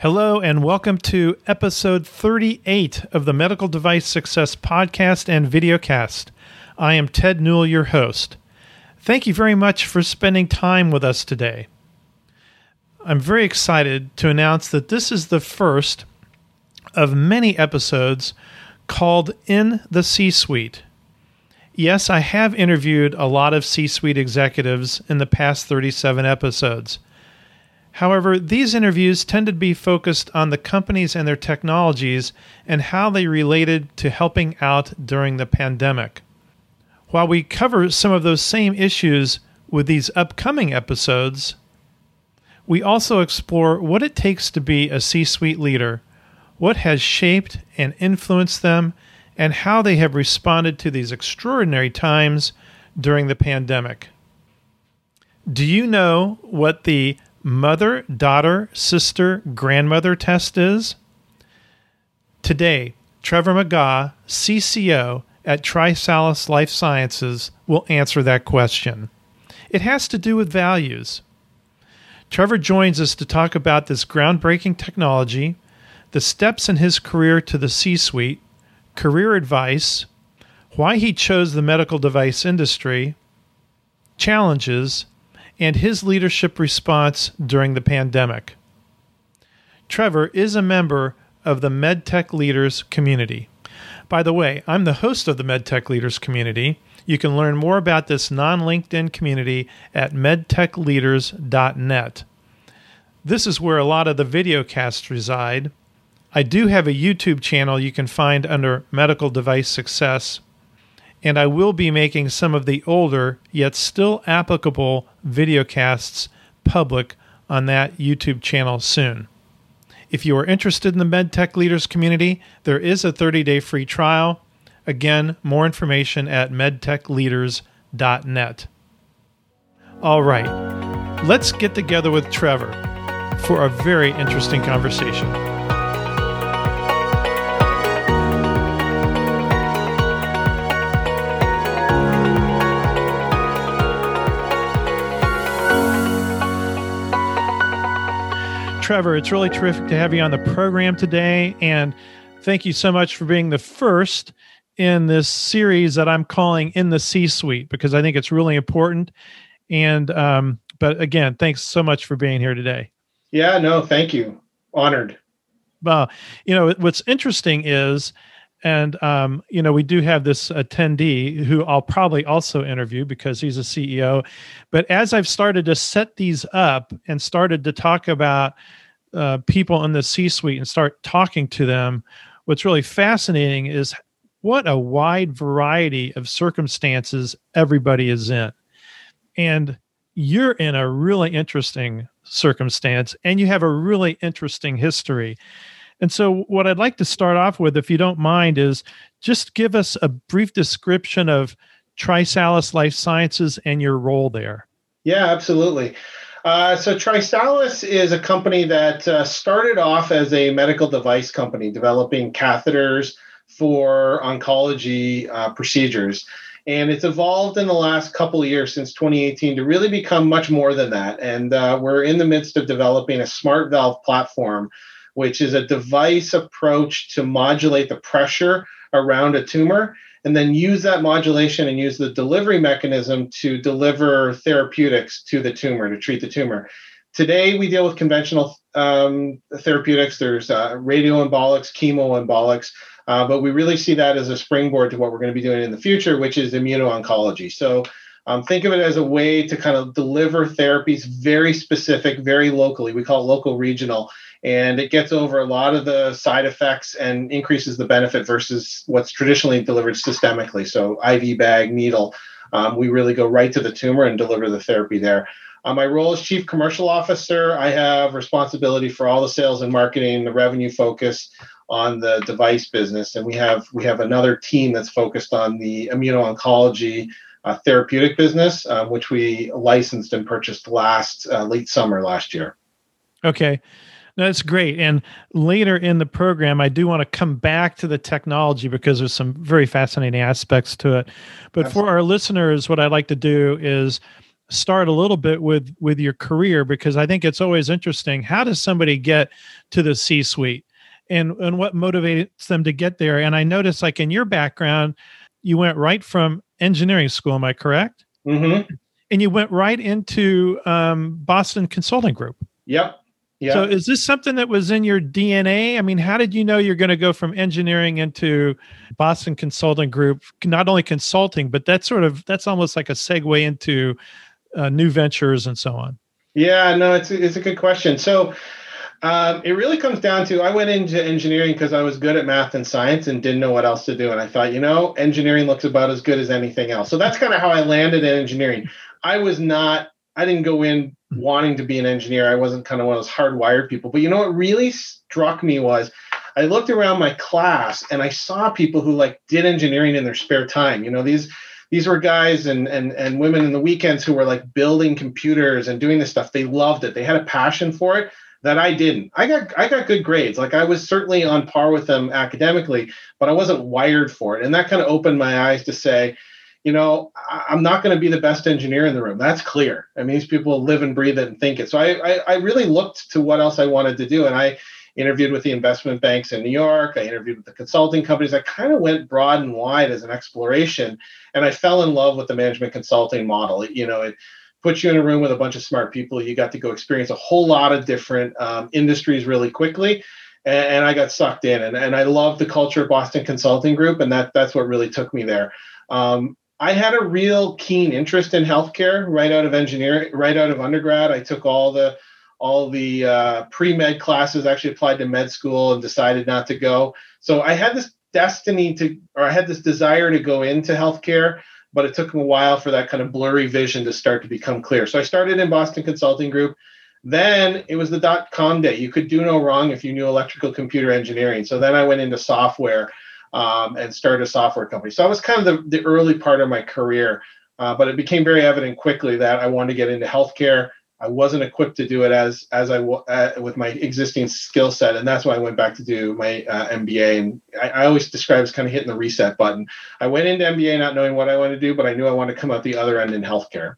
Hello, and welcome to episode 38 of the Medical Device Success Podcast and Videocast. I am Ted Newell, your host. Thank you very much for spending time with us today. I'm very excited to announce that this is the first of many episodes called In the C Suite. Yes, I have interviewed a lot of C suite executives in the past 37 episodes. However, these interviews tend to be focused on the companies and their technologies and how they related to helping out during the pandemic. While we cover some of those same issues with these upcoming episodes, we also explore what it takes to be a C suite leader, what has shaped and influenced them, and how they have responded to these extraordinary times during the pandemic. Do you know what the mother, daughter, sister, grandmother test is? Today, Trevor McGaw, CCO at TriSalus Life Sciences, will answer that question. It has to do with values. Trevor joins us to talk about this groundbreaking technology, the steps in his career to the C suite, career advice, why he chose the medical device industry, challenges, and his leadership response during the pandemic. Trevor is a member of the MedTech Leaders community. By the way, I'm the host of the MedTech Leaders community. You can learn more about this non LinkedIn community at medtechleaders.net. This is where a lot of the video casts reside. I do have a YouTube channel you can find under Medical Device Success and I will be making some of the older yet still applicable videocasts public on that YouTube channel soon. If you are interested in the MedTech Leaders community, there is a 30 day free trial. Again, more information at medtechleaders.net. All right, let's get together with Trevor for a very interesting conversation. Trevor, it's really terrific to have you on the program today. And thank you so much for being the first in this series that I'm calling In the C Suite because I think it's really important. And, um, but again, thanks so much for being here today. Yeah, no, thank you. Honored. Well, you know, what's interesting is, and um, you know, we do have this attendee who I'll probably also interview because he's a CEO. But as I've started to set these up and started to talk about uh, people in the C-suite and start talking to them, what's really fascinating is what a wide variety of circumstances everybody is in, and you're in a really interesting circumstance, and you have a really interesting history and so, what I'd like to start off with, if you don't mind, is just give us a brief description of TriSalus Life Sciences and your role there. Yeah, absolutely. Uh, so, TriSalus is a company that uh, started off as a medical device company developing catheters for oncology uh, procedures. And it's evolved in the last couple of years since 2018 to really become much more than that. And uh, we're in the midst of developing a smart valve platform which is a device approach to modulate the pressure around a tumor and then use that modulation and use the delivery mechanism to deliver therapeutics to the tumor to treat the tumor. Today, we deal with conventional um, therapeutics. There's uh, radioembolics, chemoembolics, uh, but we really see that as a springboard to what we're going to be doing in the future, which is immuno-oncology. So um, think of it as a way to kind of deliver therapies very specific, very locally. We call it local regional and it gets over a lot of the side effects and increases the benefit versus what's traditionally delivered systemically. So IV bag, needle, um, we really go right to the tumor and deliver the therapy there. Uh, my role as chief commercial officer, I have responsibility for all the sales and marketing, the revenue focus on the device business, and we have we have another team that's focused on the immuno-oncology uh, therapeutic business, uh, which we licensed and purchased last uh, late summer last year. Okay. That's great. And later in the program, I do want to come back to the technology because there's some very fascinating aspects to it. But Absolutely. for our listeners, what I'd like to do is start a little bit with with your career because I think it's always interesting. How does somebody get to the C suite, and and what motivates them to get there? And I noticed, like in your background, you went right from engineering school. Am I correct? Mm-hmm. And you went right into um, Boston Consulting Group. Yep. Yeah. So is this something that was in your DNA? I mean, how did you know you're going to go from engineering into Boston Consulting Group? Not only consulting, but that's sort of that's almost like a segue into uh, new ventures and so on. Yeah, no, it's it's a good question. So um, it really comes down to I went into engineering because I was good at math and science and didn't know what else to do, and I thought, you know, engineering looks about as good as anything else. So that's kind of how I landed in engineering. I was not I didn't go in wanting to be an engineer. I wasn't kind of one of those hardwired people. But you know what really struck me was I looked around my class and I saw people who like did engineering in their spare time. You know, these these were guys and and and women in the weekends who were like building computers and doing this stuff. They loved it. They had a passion for it that I didn't. I got I got good grades. Like I was certainly on par with them academically, but I wasn't wired for it. And that kind of opened my eyes to say, you know, I'm not going to be the best engineer in the room. That's clear. I mean, these people live and breathe it and think it. So I, I, I really looked to what else I wanted to do. And I interviewed with the investment banks in New York. I interviewed with the consulting companies. I kind of went broad and wide as an exploration. And I fell in love with the management consulting model. It, you know, it puts you in a room with a bunch of smart people. You got to go experience a whole lot of different um, industries really quickly. And, and I got sucked in. And, and I love the culture of Boston Consulting Group. And that, that's what really took me there. Um, I had a real keen interest in healthcare right out of engineering, right out of undergrad. I took all the all the uh, pre med classes. Actually applied to med school and decided not to go. So I had this destiny to, or I had this desire to go into healthcare, but it took a while for that kind of blurry vision to start to become clear. So I started in Boston Consulting Group. Then it was the dot com day. You could do no wrong if you knew electrical computer engineering. So then I went into software um, and started a software company. So I was kind of the, the early part of my career, uh, but it became very evident quickly that I wanted to get into healthcare. I wasn't equipped to do it as as I uh, with my existing skill set, and that's why I went back to do my uh, MBA. And I, I, always describe as kind of hitting the reset button. I went into MBA not knowing what I wanted to do, but I knew I wanted to come out the other end in healthcare.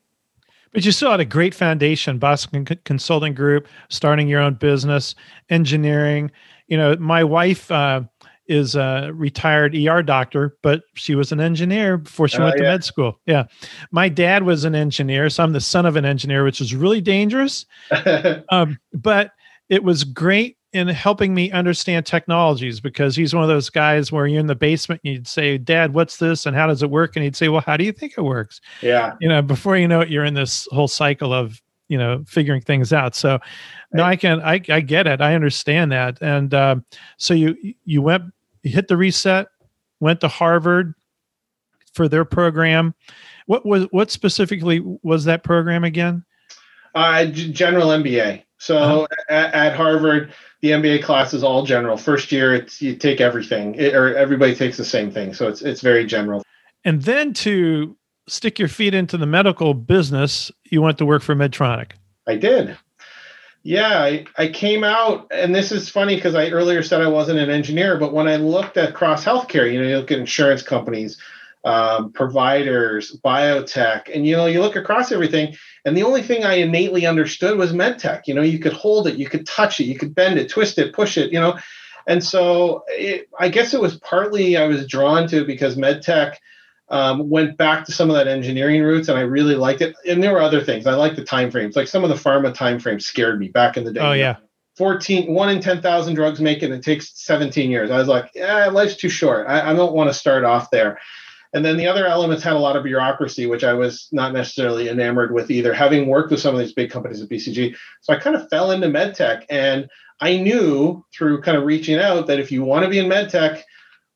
But you still had a great foundation, Boston Consulting Group, starting your own business, engineering. You know, my wife. Uh, is a retired ER doctor, but she was an engineer before she uh, went to med school. Yeah. My dad was an engineer, so I'm the son of an engineer, which is really dangerous. um, but it was great in helping me understand technologies because he's one of those guys where you're in the basement and you'd say, Dad, what's this? And how does it work? And he'd say, Well, how do you think it works? Yeah. You know, before you know it, you're in this whole cycle of, you know, figuring things out. So no, I can, I, I get it. I understand that. And um, so you, you went hit the reset, went to Harvard for their program. What was what specifically was that program again? Uh, general MBA. So uh-huh. at, at, Harvard, the MBA class is all general. First year, it's you take everything, it, or everybody takes the same thing. So it's it's very general. And then to stick your feet into the medical business, you went to work for Medtronic. I did. Yeah, I, I came out, and this is funny because I earlier said I wasn't an engineer, but when I looked at cross healthcare, you know, you look at insurance companies, um, providers, biotech, and you know, you look across everything, and the only thing I innately understood was medtech. You know, you could hold it, you could touch it, you could bend it, twist it, push it, you know, and so it, I guess it was partly I was drawn to because medtech um, went back to some of that engineering roots and I really liked it. And there were other things. I like the time frames. Like some of the pharma time frames scared me back in the day. Oh yeah. 14, one in 10,000 drugs make it. It takes 17 years. I was like, yeah, life's too short. I, I don't want to start off there. And then the other elements had a lot of bureaucracy, which I was not necessarily enamored with either, having worked with some of these big companies at BCG. So I kind of fell into medtech. And I knew through kind of reaching out that if you want to be in medtech,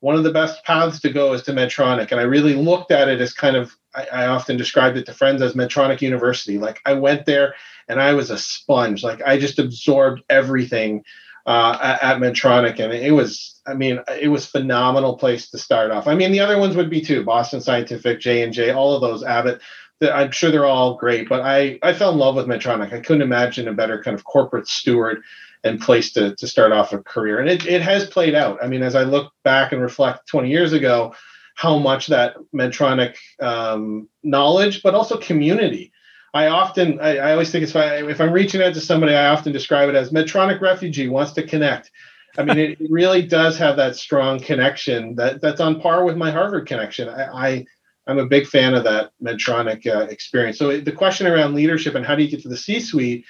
one of the best paths to go is to Medtronic. And I really looked at it as kind of, I, I, often described it to friends as Medtronic University. Like I went there and I was a sponge. Like I just absorbed everything uh, at, Medtronic. And it was, I mean, it was phenomenal place to start off. I mean, the other ones would be too, Boston Scientific, J&J, all of those, Abbott. I'm sure they're all great, but I, I fell in love with Medtronic. I couldn't imagine a better kind of corporate steward and place to, to start off a career. And it, it has played out. I mean, as I look back and reflect 20 years ago, how much that Medtronic um, knowledge, but also community I often, I, I always think it's fine. If I'm reaching out to somebody, I often describe it as Medtronic refugee wants to connect. I mean, it really does have that strong connection that that's on par with my Harvard connection. I, I am a big fan of that Medtronic uh, experience. So the question around leadership and how do you get to the C-suite?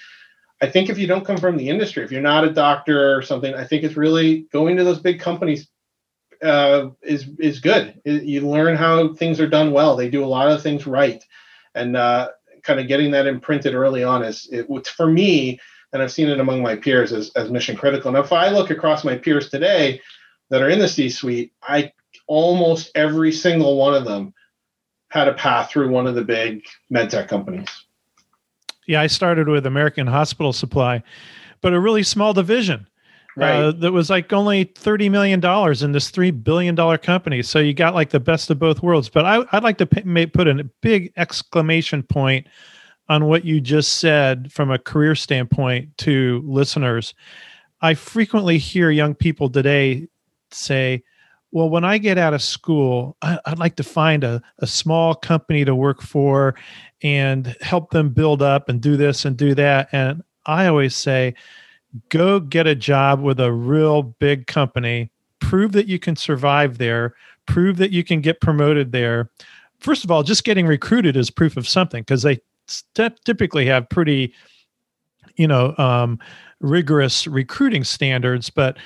I think if you don't come from the industry, if you're not a doctor or something, I think it's really going to those big companies uh, is is good. You learn how things are done well. They do a lot of things right, and uh, kind of getting that imprinted early on is it, for me, and I've seen it among my peers as, as mission critical. Now, if I look across my peers today that are in the C-suite, I almost every single one of them had a path through one of the big medtech companies. Yeah, I started with American Hospital Supply, but a really small division. Right. Uh, that was like only $30 million in this $3 billion company. So you got like the best of both worlds. But I, would like to p- put a big exclamation point on what you just said from a career standpoint to listeners. I frequently hear young people today say, well, when I get out of school, I, would like to find a, a small company to work for and help them build up and do this and do that. And I always say, go get a job with a real big company, prove that you can survive there, prove that you can get promoted there. First of all, just getting recruited is proof of something because they typically have pretty, you know, um, rigorous recruiting standards. But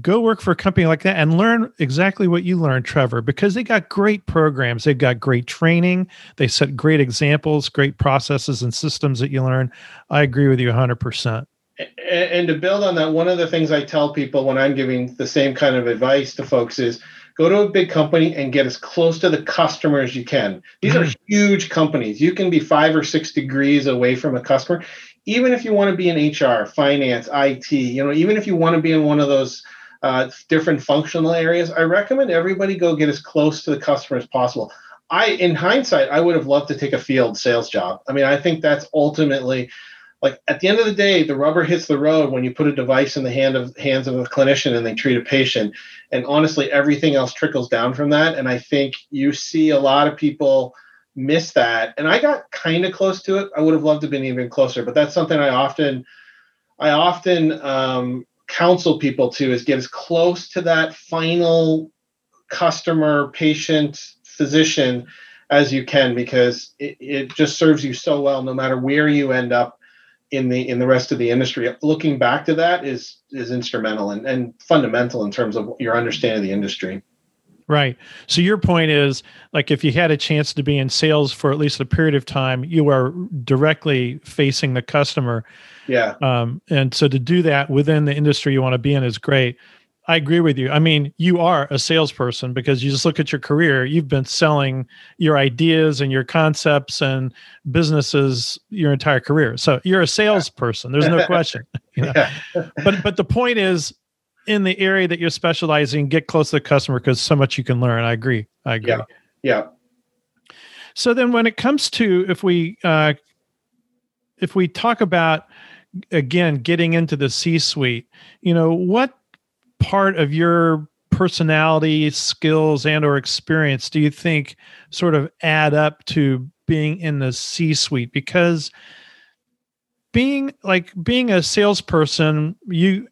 go work for a company like that and learn exactly what you learned, Trevor, because they got great programs. They've got great training. They set great examples, great processes and systems that you learn. I agree with you 100% and to build on that, one of the things I tell people when I'm giving the same kind of advice to folks is go to a big company and get as close to the customer as you can. These mm-hmm. are huge companies. You can be five or six degrees away from a customer. Even if you want to be in HR, finance, IT, you know, even if you want to be in one of those uh, different functional areas, I recommend everybody go get as close to the customer as possible. I, in hindsight, I would have loved to take a field sales job. I mean, I think that's ultimately like at the end of the day, the rubber hits the road when you put a device in the hand of hands of a clinician and they treat a patient. And honestly, everything else trickles down from that. And I think you see a lot of people miss that. And I got kind of close to it. I would have loved to have been even closer, but that's something I often, I often um, counsel people to is get as close to that final customer, patient, physician as you can because it, it just serves you so well no matter where you end up in the in the rest of the industry. Looking back to that is is instrumental and, and fundamental in terms of your understanding of the industry. Right. So your point is like if you had a chance to be in sales for at least a period of time you are directly facing the customer. Yeah. Um, and so to do that within the industry you want to be in is great I agree with you. I mean, you are a salesperson because you just look at your career, you've been selling your ideas and your concepts and businesses your entire career. So you're a salesperson. There's no question. You know? But but the point is in the area that you're specializing, get close to the customer because so much you can learn. I agree. I agree. Yeah. yeah. So then when it comes to if we uh if we talk about again getting into the C suite, you know, what part of your personality skills and or experience do you think sort of add up to being in the c suite because being like being a salesperson you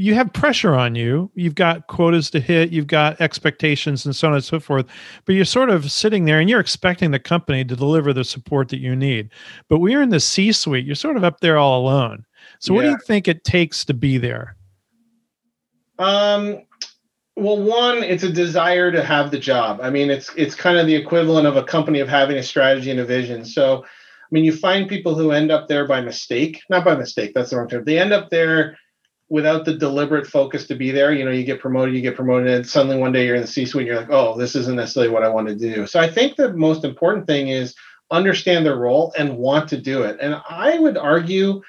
you have pressure on you. You've got quotas to hit you've got expectations and so on and so forth but you're sort of sitting there and you're expecting the company to deliver the support that you need. But we're in the c suite you're sort of up there all alone. So yeah. what do you think it takes to be there um, well, one, it's a desire to have the job. I mean, it's it's kind of the equivalent of a company of having a strategy and a vision. So, I mean, you find people who end up there by mistake, not by mistake. That's the wrong term. They end up there without the deliberate focus to be there. You know, you get promoted, you get promoted, and suddenly one day you're in the C-suite, and you're like, oh, this isn't necessarily what I want to do. So, I think the most important thing is understand their role and want to do it. And I would argue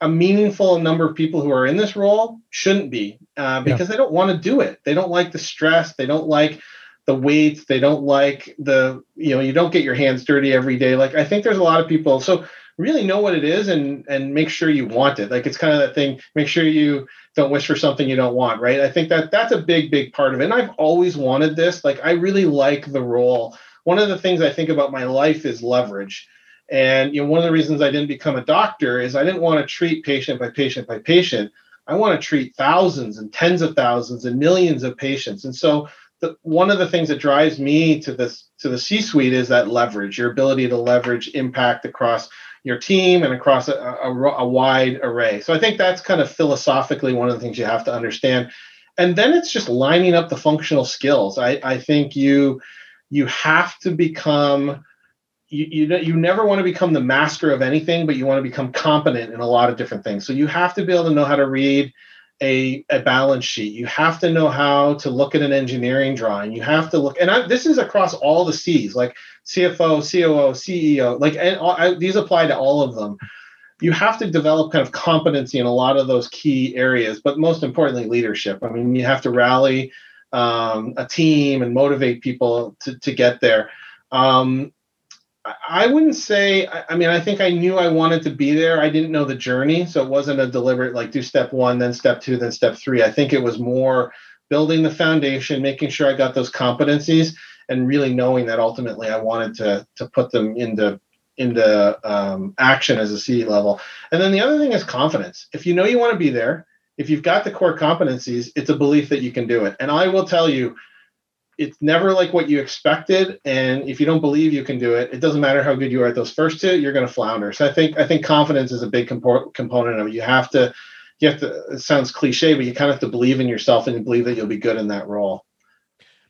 a meaningful number of people who are in this role shouldn't be uh, because yeah. they don't want to do it. They don't like the stress. They don't like the weights. They don't like the, you know, you don't get your hands dirty every day. Like I think there's a lot of people. So really know what it is and and make sure you want it. Like it's kind of that thing. Make sure you don't wish for something you don't want. Right. I think that that's a big big part of it. And I've always wanted this. Like I really like the role. One of the things I think about my life is leverage And you know, one of the reasons I didn't become a doctor is I didn't want to treat patient by patient by patient. I want to treat thousands and tens of thousands and millions of patients. And so the, one of the things that drives me to this to the C-suite is that leverage, your ability to leverage impact across your team and across a, a, a wide array. So I think that's kind of philosophically one of the things you have to understand. And then it's just lining up the functional skills. I, I think you you have to become you, you you never want to become the master of anything, but you want to become competent in a lot of different things. So you have to be able to know how to read a, a balance sheet. You have to know how to look at an engineering drawing. You have to look, and I, this is across all the C's, like CFO, COO, CEO, like and I, these apply to all of them. You have to develop kind of competency in a lot of those key areas, but most importantly, leadership. I mean, you have to rally um, a team and motivate people to, to get there. Um, I wouldn't say. I mean, I think I knew I wanted to be there. I didn't know the journey, so it wasn't a deliberate like do step one, then step two, then step three. I think it was more building the foundation, making sure I got those competencies, and really knowing that ultimately I wanted to to put them into into um, action as a C level. And then the other thing is confidence. If you know you want to be there, if you've got the core competencies, it's a belief that you can do it. And I will tell you it's never like what you expected and if you don't believe you can do it it doesn't matter how good you are at those first two you're going to flounder. So i think i think confidence is a big compo- component of it. You have to you have to it sounds cliche but you kind of have to believe in yourself and you believe that you'll be good in that role.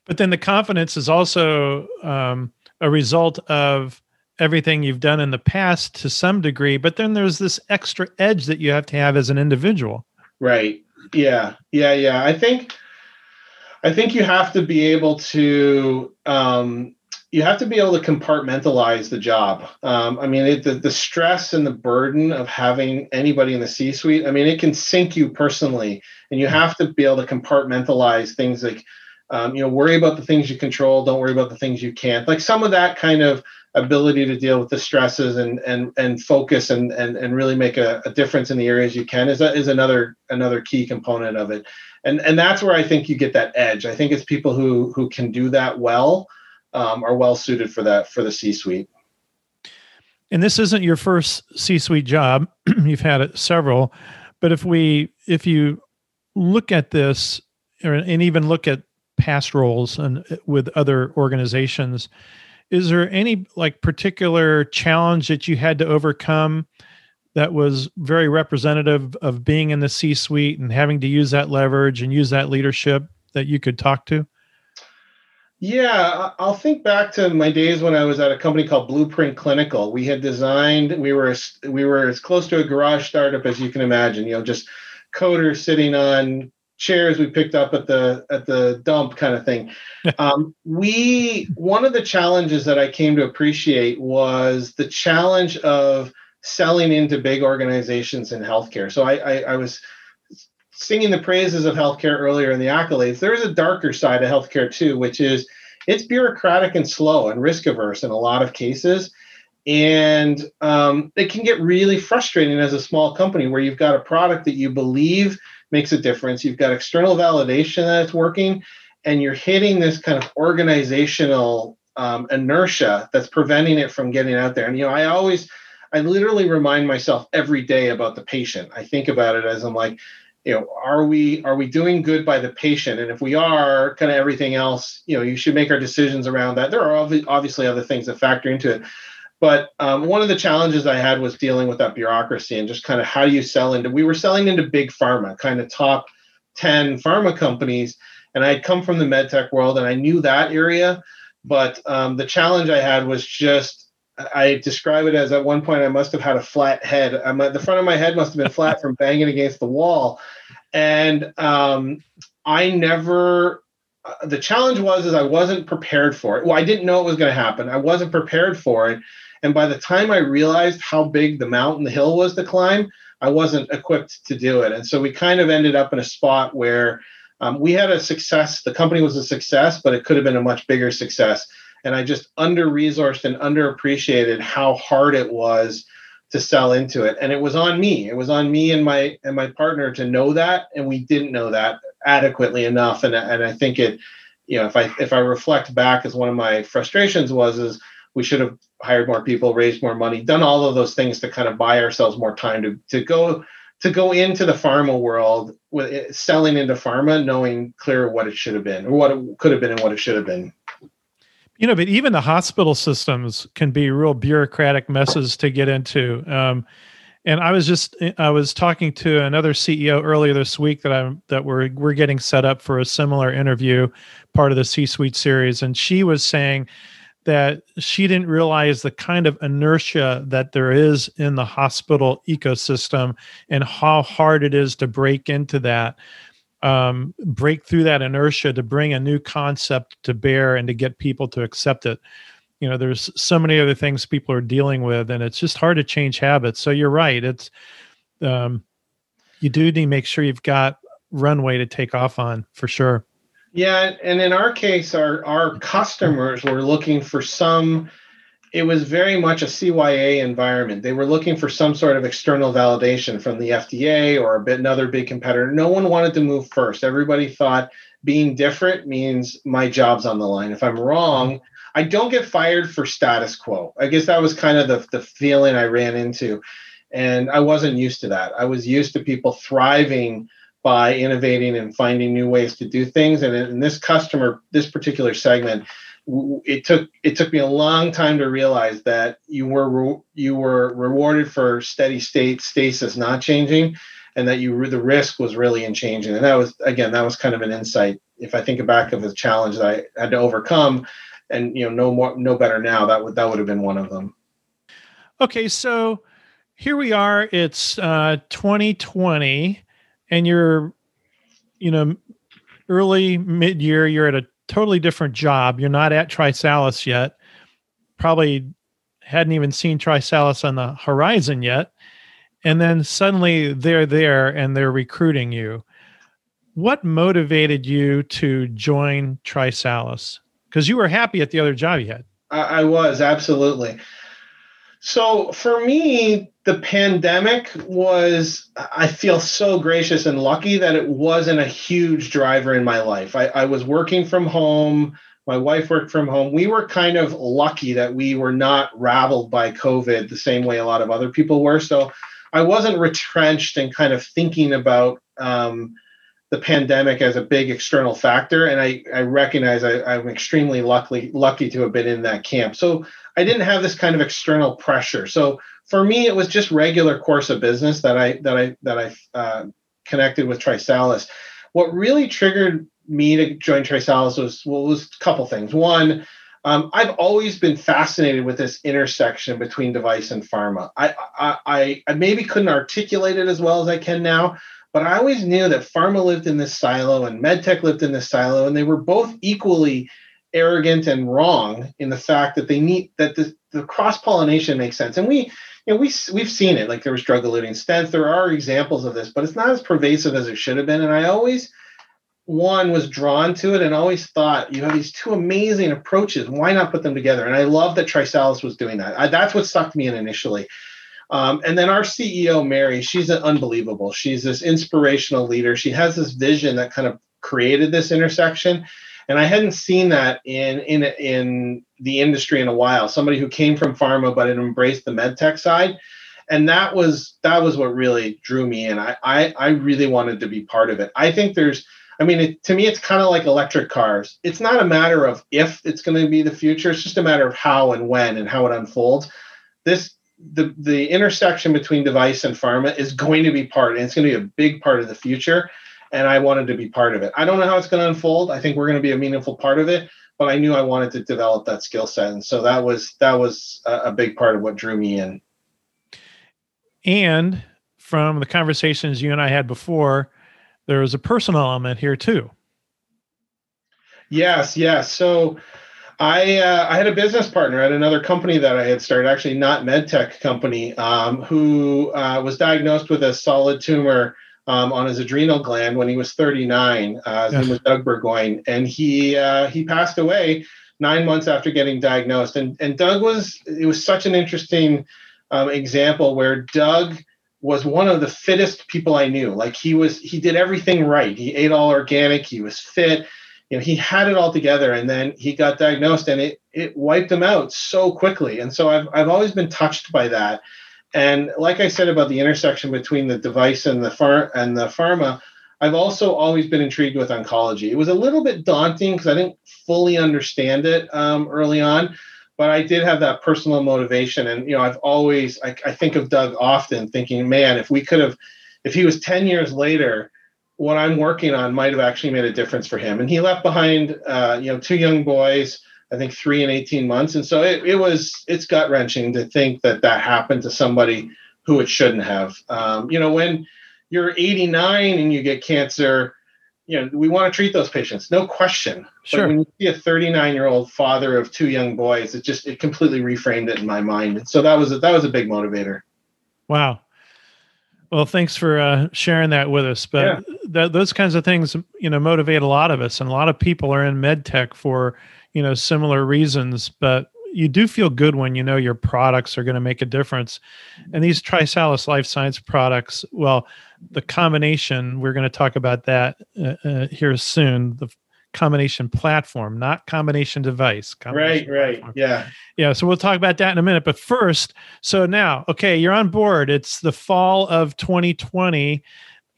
But then the confidence is also um, a result of everything you've done in the past to some degree but then there's this extra edge that you have to have as an individual. Right. Yeah. Yeah yeah. I think I think you have to be able to um, you have to be able to compartmentalize the job. Um, I mean, it, the, the stress and the burden of having anybody in the C suite, I mean, it can sink you personally, and you have to be able to compartmentalize things like, um, you know, worry about the things you control, don't worry about the things you can't. Like some of that kind of ability to deal with the stresses and and and focus and and, and really make a, a difference in the areas you can is is another another key component of it and and that's where I think you get that edge. I think it's people who who can do that well um, are well suited for that for the C suite. And this isn't your first C suite job; you've had it several. But if we if you look at this or, and even look at past roles and with other organizations is there any like particular challenge that you had to overcome that was very representative of being in the C suite and having to use that leverage and use that leadership that you could talk to? Yeah, I'll think back to my days when I was at a company called Blueprint Clinical. We had designed, we were we were as close to a garage startup as you can imagine. You know, just coders sitting on chairs we picked up at the at the dump kind of thing. um, we one of the challenges that I came to appreciate was the challenge of selling into big organizations in healthcare. So I, I, I was singing the praises of healthcare earlier in the accolades. There's a darker side of healthcare too, which is it's bureaucratic and slow and risk averse in a lot of cases. And um, it can get really frustrating as a small company where you've got a product that you believe makes a difference. You've got external validation that it's working, and you're hitting this kind of organizational um, inertia that's preventing it from getting out there. And you know, I always I literally remind myself every day about the patient. I think about it as I'm like, you know, are we are we doing good by the patient? And if we are, kind of everything else, you know, you should make our decisions around that. There are obviously other things that factor into it. But um, one of the challenges I had was dealing with that bureaucracy and just kind of how do you sell into. We were selling into big pharma, kind of top ten pharma companies, and I had come from the medtech world and I knew that area. But um, the challenge I had was just I describe it as at one point I must have had a flat head. I'm the front of my head must have been flat from banging against the wall, and um, I never. Uh, the challenge was is I wasn't prepared for it. Well, I didn't know it was going to happen. I wasn't prepared for it, and by the time I realized how big the mountain, the hill was to climb, I wasn't equipped to do it. And so we kind of ended up in a spot where um, we had a success. The company was a success, but it could have been a much bigger success and I just under resourced and underappreciated how hard it was to sell into it. And it was on me. It was on me and my and my partner to know that, and we didn't know that adequately enough. And and I think it, you know, if I if I reflect back as one of my frustrations was is we should have hired more people, raised more money, done all of those things to kind of buy ourselves more time to to go to go into the pharma world with it, selling into pharma, knowing clear what it should have been or what it could have been and what it should have been. You know, but even the hospital systems can be real bureaucratic messes to get into. Um, and I was just I was talking to another CEO earlier this week that I'm that we're we're getting set up for a similar interview, part of the C-suite series, and she was saying that she didn't realize the kind of inertia that there is in the hospital ecosystem and how hard it is to break into that um, break through that inertia to bring a new concept to bear and to get people to accept it. You know there's so many other things people are dealing with and it's just hard to change habits. So you're right it's um, you do need to make sure you've got runway to take off on for sure. Yeah and in our case our our customers were looking for some it was very much a CYA environment. They were looking for some sort of external validation from the FDA or a bit another big competitor. No one wanted to move first. Everybody thought being different means my job's on the line. If I'm wrong, I don't get fired for status quo. I guess that was kind of the, the feeling I ran into. And I wasn't used to that. I was used to people thriving by innovating and finding new ways to do things. And in this customer, this particular segment, it took it took me a long time to realize that you were you were rewarded for steady state stasis not changing and that you the risk was really in changing. And that was again that was kind of an insight. If i think back of the challenge that i had to overcome and you know no more no better now that would that would have been one of them. Okay so here we are. It's uh 2020 and you're you know early mid year you're at a totally different job. You're not at TriSalus yet. Probably hadn't even seen TriSalus on the horizon yet. And then suddenly they're there and they're recruiting you. What motivated you to join TriSalus? Because you were happy at the other job you had. I, I was absolutely. So for me, the pandemic was, I feel so gracious and lucky that it wasn't a huge driver in my life. I, I, was working from home. My wife worked from home. We were kind of lucky that we were not raveled by COVID the same way a lot of other people were. So I wasn't retrenched and kind of thinking about um, the pandemic as a big external factor, and I, I recognize I, am extremely lucky lucky to have been in that camp. So I didn't have this kind of external pressure. So for me, it was just regular course of business that I that I that I uh, connected with TriSalus. What really triggered me to join TriSalus was well, was a couple things. One, um, I've always been fascinated with this intersection between device and pharma. I, I, I maybe couldn't articulate it as well as I can now, but I always knew that pharma lived in this silo and medtech lived in this silo, and they were both equally arrogant and wrong in the fact that they need that the, the cross pollination makes sense. And we, you know, we we've seen it. Like there was drug eluting stents. There are examples of this, but it's not as pervasive as it should have been. And I always one was drawn to it and always thought you have these two amazing approaches why not put them together and i love that TriSalus was doing that I, that's what sucked me in initially um, and then our CEO, Mary, she's an unbelievable. She's this inspirational leader. She has this vision that kind of created this intersection. And I hadn't seen that in in in the industry in a while. Somebody who came from pharma but had embraced the medtech side, and that was that was what really drew me in. I I, I really wanted to be part of it. I think there's I mean, it, to me, it's kind of like electric cars. It's not a matter of if it's going to be the future. It's just a matter of how and when and how it unfolds. This the the intersection between device and pharma is going to be part, and it's going to be a big part of the future. And I wanted to be part of it. I don't know how it's going to unfold. I think we're going to be a meaningful part of it, but I knew I wanted to develop that skill set, and so that was that was a, a big part of what drew me in. And from the conversations you and I had before, there was a personal element here too. Yes, yes. So I uh, I had a business partner at another company that I had started, actually not medtech company, um, who uh, was diagnosed with a solid tumor um, on his adrenal gland when he was 39. Uh, his name was Doug Burgoyne, and he uh, he passed away nine months after getting diagnosed. And and Doug was it was such an interesting um, example where Doug was one of the fittest people I knew. Like he was he did everything right. He ate all organic. He was fit you know he had it all together and then he got diagnosed and it it wiped him out so quickly. And so I've I've always been touched by that. And like I said about the intersection between the device and the far and the pharma, I've also always been intrigued with oncology. It was a little bit daunting because I didn't fully understand it um, early on, but I did have that personal motivation. And you know, I've always I, I think of Doug often, thinking, man, if we could have, if he was ten years later, what I'm working on might have actually made a difference for him. And he left behind, uh, you know, two young boys. I think three and 18 months. And so it, it was, it's gut wrenching to think that that happened to somebody who it shouldn't have. Um, you know, when you're 89 and you get cancer, you know, we want to treat those patients, no question. Sure. But when you see a 39 year old father of two young boys, it just, it completely reframed it in my mind. And so that was, a, that was a big motivator. Wow. Well, thanks for uh, sharing that with us. But yeah. th- those kinds of things, you know, motivate a lot of us, and a lot of people are in med tech for you know similar reasons but you do feel good when you know your products are going to make a difference. And these trisalus life science products well the combination we're going to talk about that uh, uh, here soon the combination platform not combination device combination right right. yeah. Yeah so we'll talk about that in a minute but first so now okay you're on board. It's the fall of 2020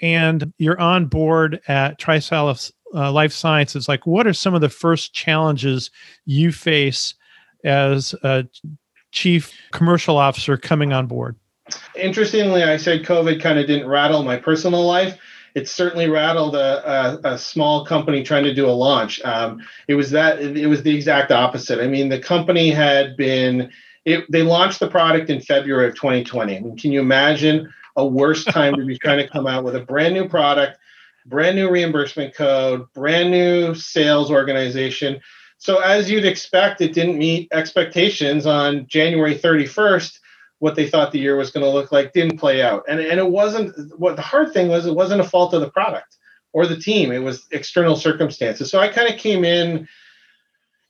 and you're on board at trisalus uh, life sciences, like what are some of the first challenges you face as a chief commercial officer coming on board? Interestingly, I said COVID kind of didn't rattle my personal life. It certainly rattled a, a, a small company trying to do a launch. Um, it was that it was the exact opposite. I mean, the company had been it, they launched the product in February of 2020. I mean, can you imagine a worse time to be trying to come out with a brand new product brand new reimbursement code, brand new sales organization. So, as you'd expect, it didn't meet expectations on January 31st. What they thought the year was going to look like didn't play out. And, and it wasn't what the hard thing was, it wasn't a fault of the product or the team, it was external circumstances. So, I kind of came in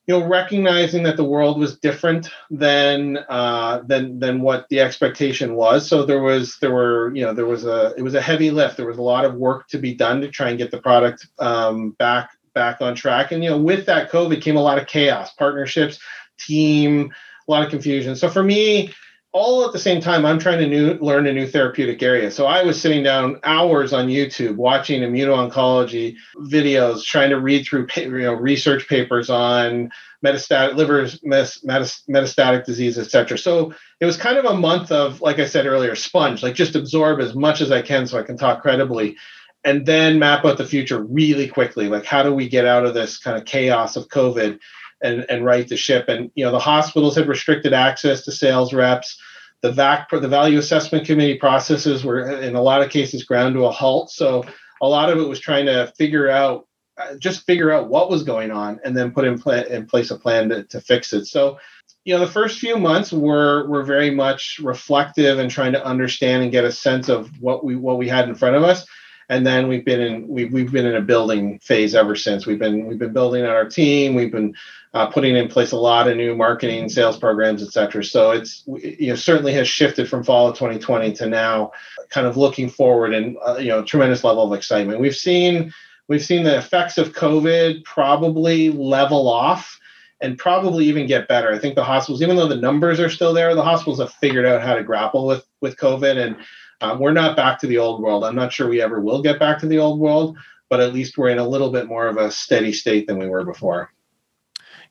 you know recognizing that the world was different than uh, than than what the expectation was. So there was there were you know there was a it was a heavy lift. There was a lot of work to be done to try and get the product um, back back on track. And you know with that covid came a lot of chaos partnerships team a lot of confusion. So for me all at the same time i'm trying to new, learn a new therapeutic area. So i was sitting down hours on youtube watching immuno-oncology videos trying to read through you know research papers on metastatic liver metastatic disease etc so it was kind of a month of like i said earlier sponge like just absorb as much as i can so i can talk credibly. And then map out the future really quickly. Like how do we get out of this kind of chaos of covid and and right the ship? And you know the hospitals had restricted access to sales reps the VAC, the value assessment committee processes were in a lot of cases ground to a halt. So a lot of it was trying to figure out, uh, just figure out what was going on, and then put in, in place a plan to, to fix it. So, you know, the first few months were were very much reflective and trying to understand and get a sense of what we what we had in front of us and then we've been in we've, we've been in a building phase ever since we've been we've been building on our team we've been uh, putting in place a lot of new marketing, sales programs, et cetera. So it's you know certainly has shifted from fall of 2020 to now, kind of looking forward and uh, you know tremendous level of excitement. We've seen we've seen the effects of COVID probably level off and probably even get better. I think the hospitals, even though the numbers are still there, the hospitals have figured out how to grapple with with COVID, and um, we're not back to the old world. I'm not sure we ever will get back to the old world, but at least we're in a little bit more of a steady state than we were before.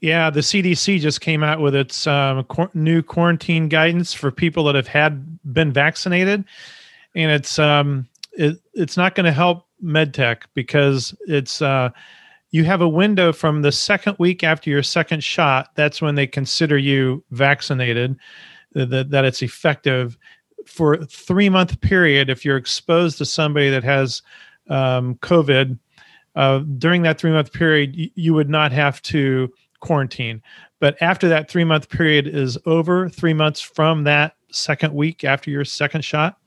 Yeah, the CDC just came out with its um, new quarantine guidance for people that have had been vaccinated, and it's um, it, it's not going to help medtech because it's uh, you have a window from the second week after your second shot. That's when they consider you vaccinated, that that it's effective for a three month period. If you're exposed to somebody that has um, COVID. Uh, during that three month period, you, you would not have to quarantine. But after that three month period is over, three months from that second week after your second shot,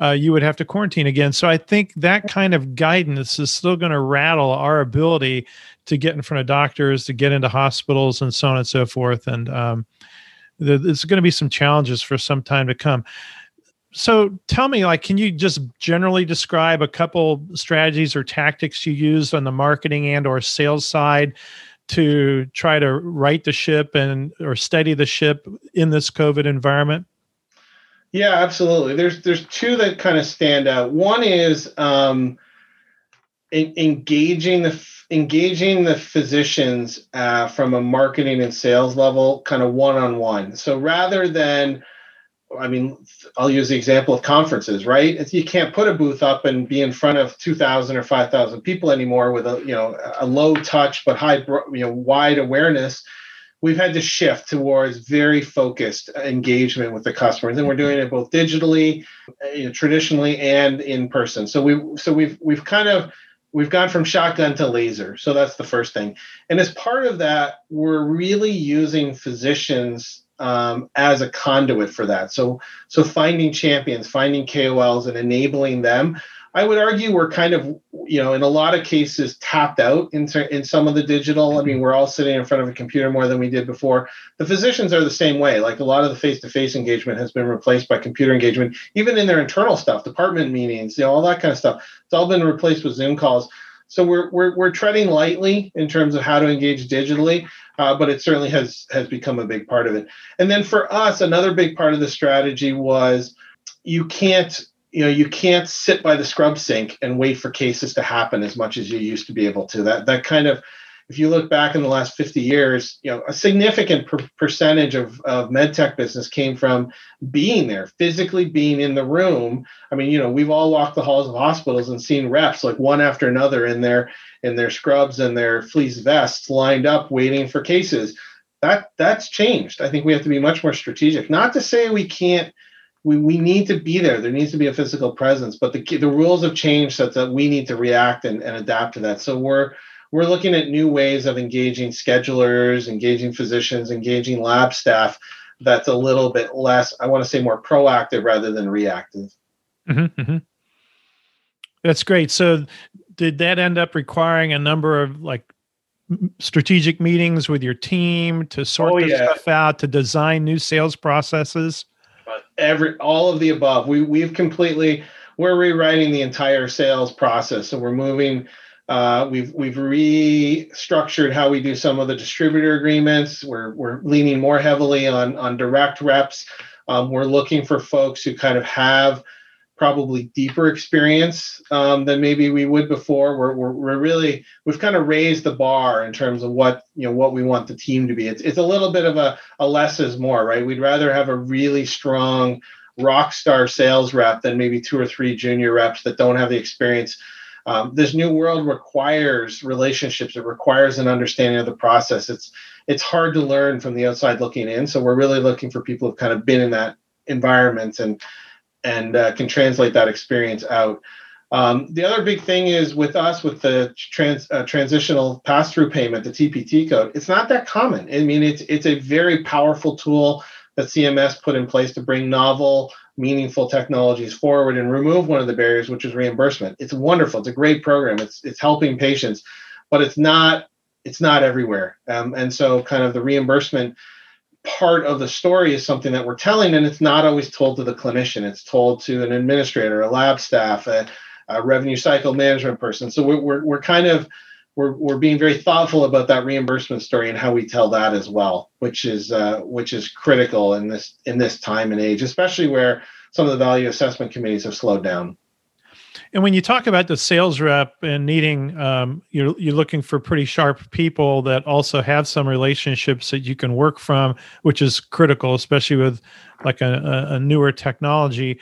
uh, you would have to quarantine again. So I think that kind of guidance is still going to rattle our ability to get in front of doctors, to get into hospitals, and so on and so forth. And um, there's going to be some challenges for some time to come. So tell me, like, can you just generally describe a couple strategies or tactics you used on the marketing and or sales side to try to right the ship and or steady the ship in this COVID environment? Yeah, absolutely. There's there's two that kind of stand out. One is um, in, engaging the engaging the physicians uh, from a marketing and sales level, kind of one on one. So rather than I mean, I'll use the example of conferences, right? You can't put a booth up and be in front of 2,000 or 5,000 people anymore with a, you know, a low touch but high, you know, wide awareness. We've had to shift towards very focused engagement with the customers, and we're doing it both digitally, you know, traditionally, and in person. So we, so we've we've kind of we've gone from shotgun to laser. So that's the first thing. And as part of that, we're really using physicians um, as a conduit for that. So so finding champions, finding KOLs, and enabling them. I would argue we're kind of, you know, in a lot of cases tapped out in, in some of the digital. I mean, we're all sitting in front of a computer more than we did before. The physicians are the same way. Like a lot of the face-to-face engagement has been replaced by computer engagement, even in their internal stuff, department meetings, you know, all that kind of stuff. It's all been replaced with Zoom calls. So we're we're we're treading lightly in terms of how to engage digitally, uh, but it certainly has has become a big part of it. And then for us, another big part of the strategy was you can't you know you can't sit by the scrub sink and wait for cases to happen as much as you used to be able to. That that kind of if you look back in the last 50 years, you know, a significant per- percentage of, of medtech business came from being there, physically being in the room. I mean, you know, we've all walked the halls of hospitals and seen reps like one after another in their in their scrubs and their fleece vests lined up waiting for cases. That that's changed. I think we have to be much more strategic. Not to say we can't we, we need to be there. There needs to be a physical presence, but the the rules have changed such that we need to react and, and adapt to that. So we're we're looking at new ways of engaging schedulers, engaging physicians, engaging lab staff that's a little bit less, I want to say more proactive rather than reactive. Mm-hmm, mm-hmm. That's great. So, did that end up requiring a number of like strategic meetings with your team to sort oh, this yeah. stuff out, to design new sales processes? Every all of the above. We we've completely we're rewriting the entire sales process. So we're moving uh, we've we've restructured how we do some of the distributor agreements. We're we're leaning more heavily on on direct reps. Um, we're looking for folks who kind of have probably deeper experience um, than maybe we would before. We're, we're, we're really we've kind of raised the bar in terms of what you know what we want the team to be. It's it's a little bit of a, a less is more, right? We'd rather have a really strong rock star sales rep than maybe two or three junior reps that don't have the experience um, this new world requires relationships. It requires an understanding of the process. It's it's hard to learn from the outside looking in. So we're really looking for people who've kind of been in that environment and and uh, can translate that experience out. Um, the other big thing is with us with the trans, uh, transitional pass-through payment the tpt code it's not that common. I mean it's it's a very powerful tool that cms put in place to bring novel meaningful technologies forward and remove one of the barriers, which is reimbursement. It's wonderful. It's a great program. It's it's helping patients, but it's not it's not everywhere. Um, and so, kind of the reimbursement part of the story is something that we're telling, and it's not always told to the clinician. It's told to an administrator, a lab staff, a, a revenue cycle management person. So we're we're, we're kind of we're, we're being very thoughtful about that reimbursement story and how we tell that as well, which is uh, which is critical in this in this time and age, especially where some of the value assessment committees have slowed down. And when you talk about the sales rep and needing, um, you're you're looking for pretty sharp people that also have some relationships that you can work from, which is critical, especially with like a, a newer technology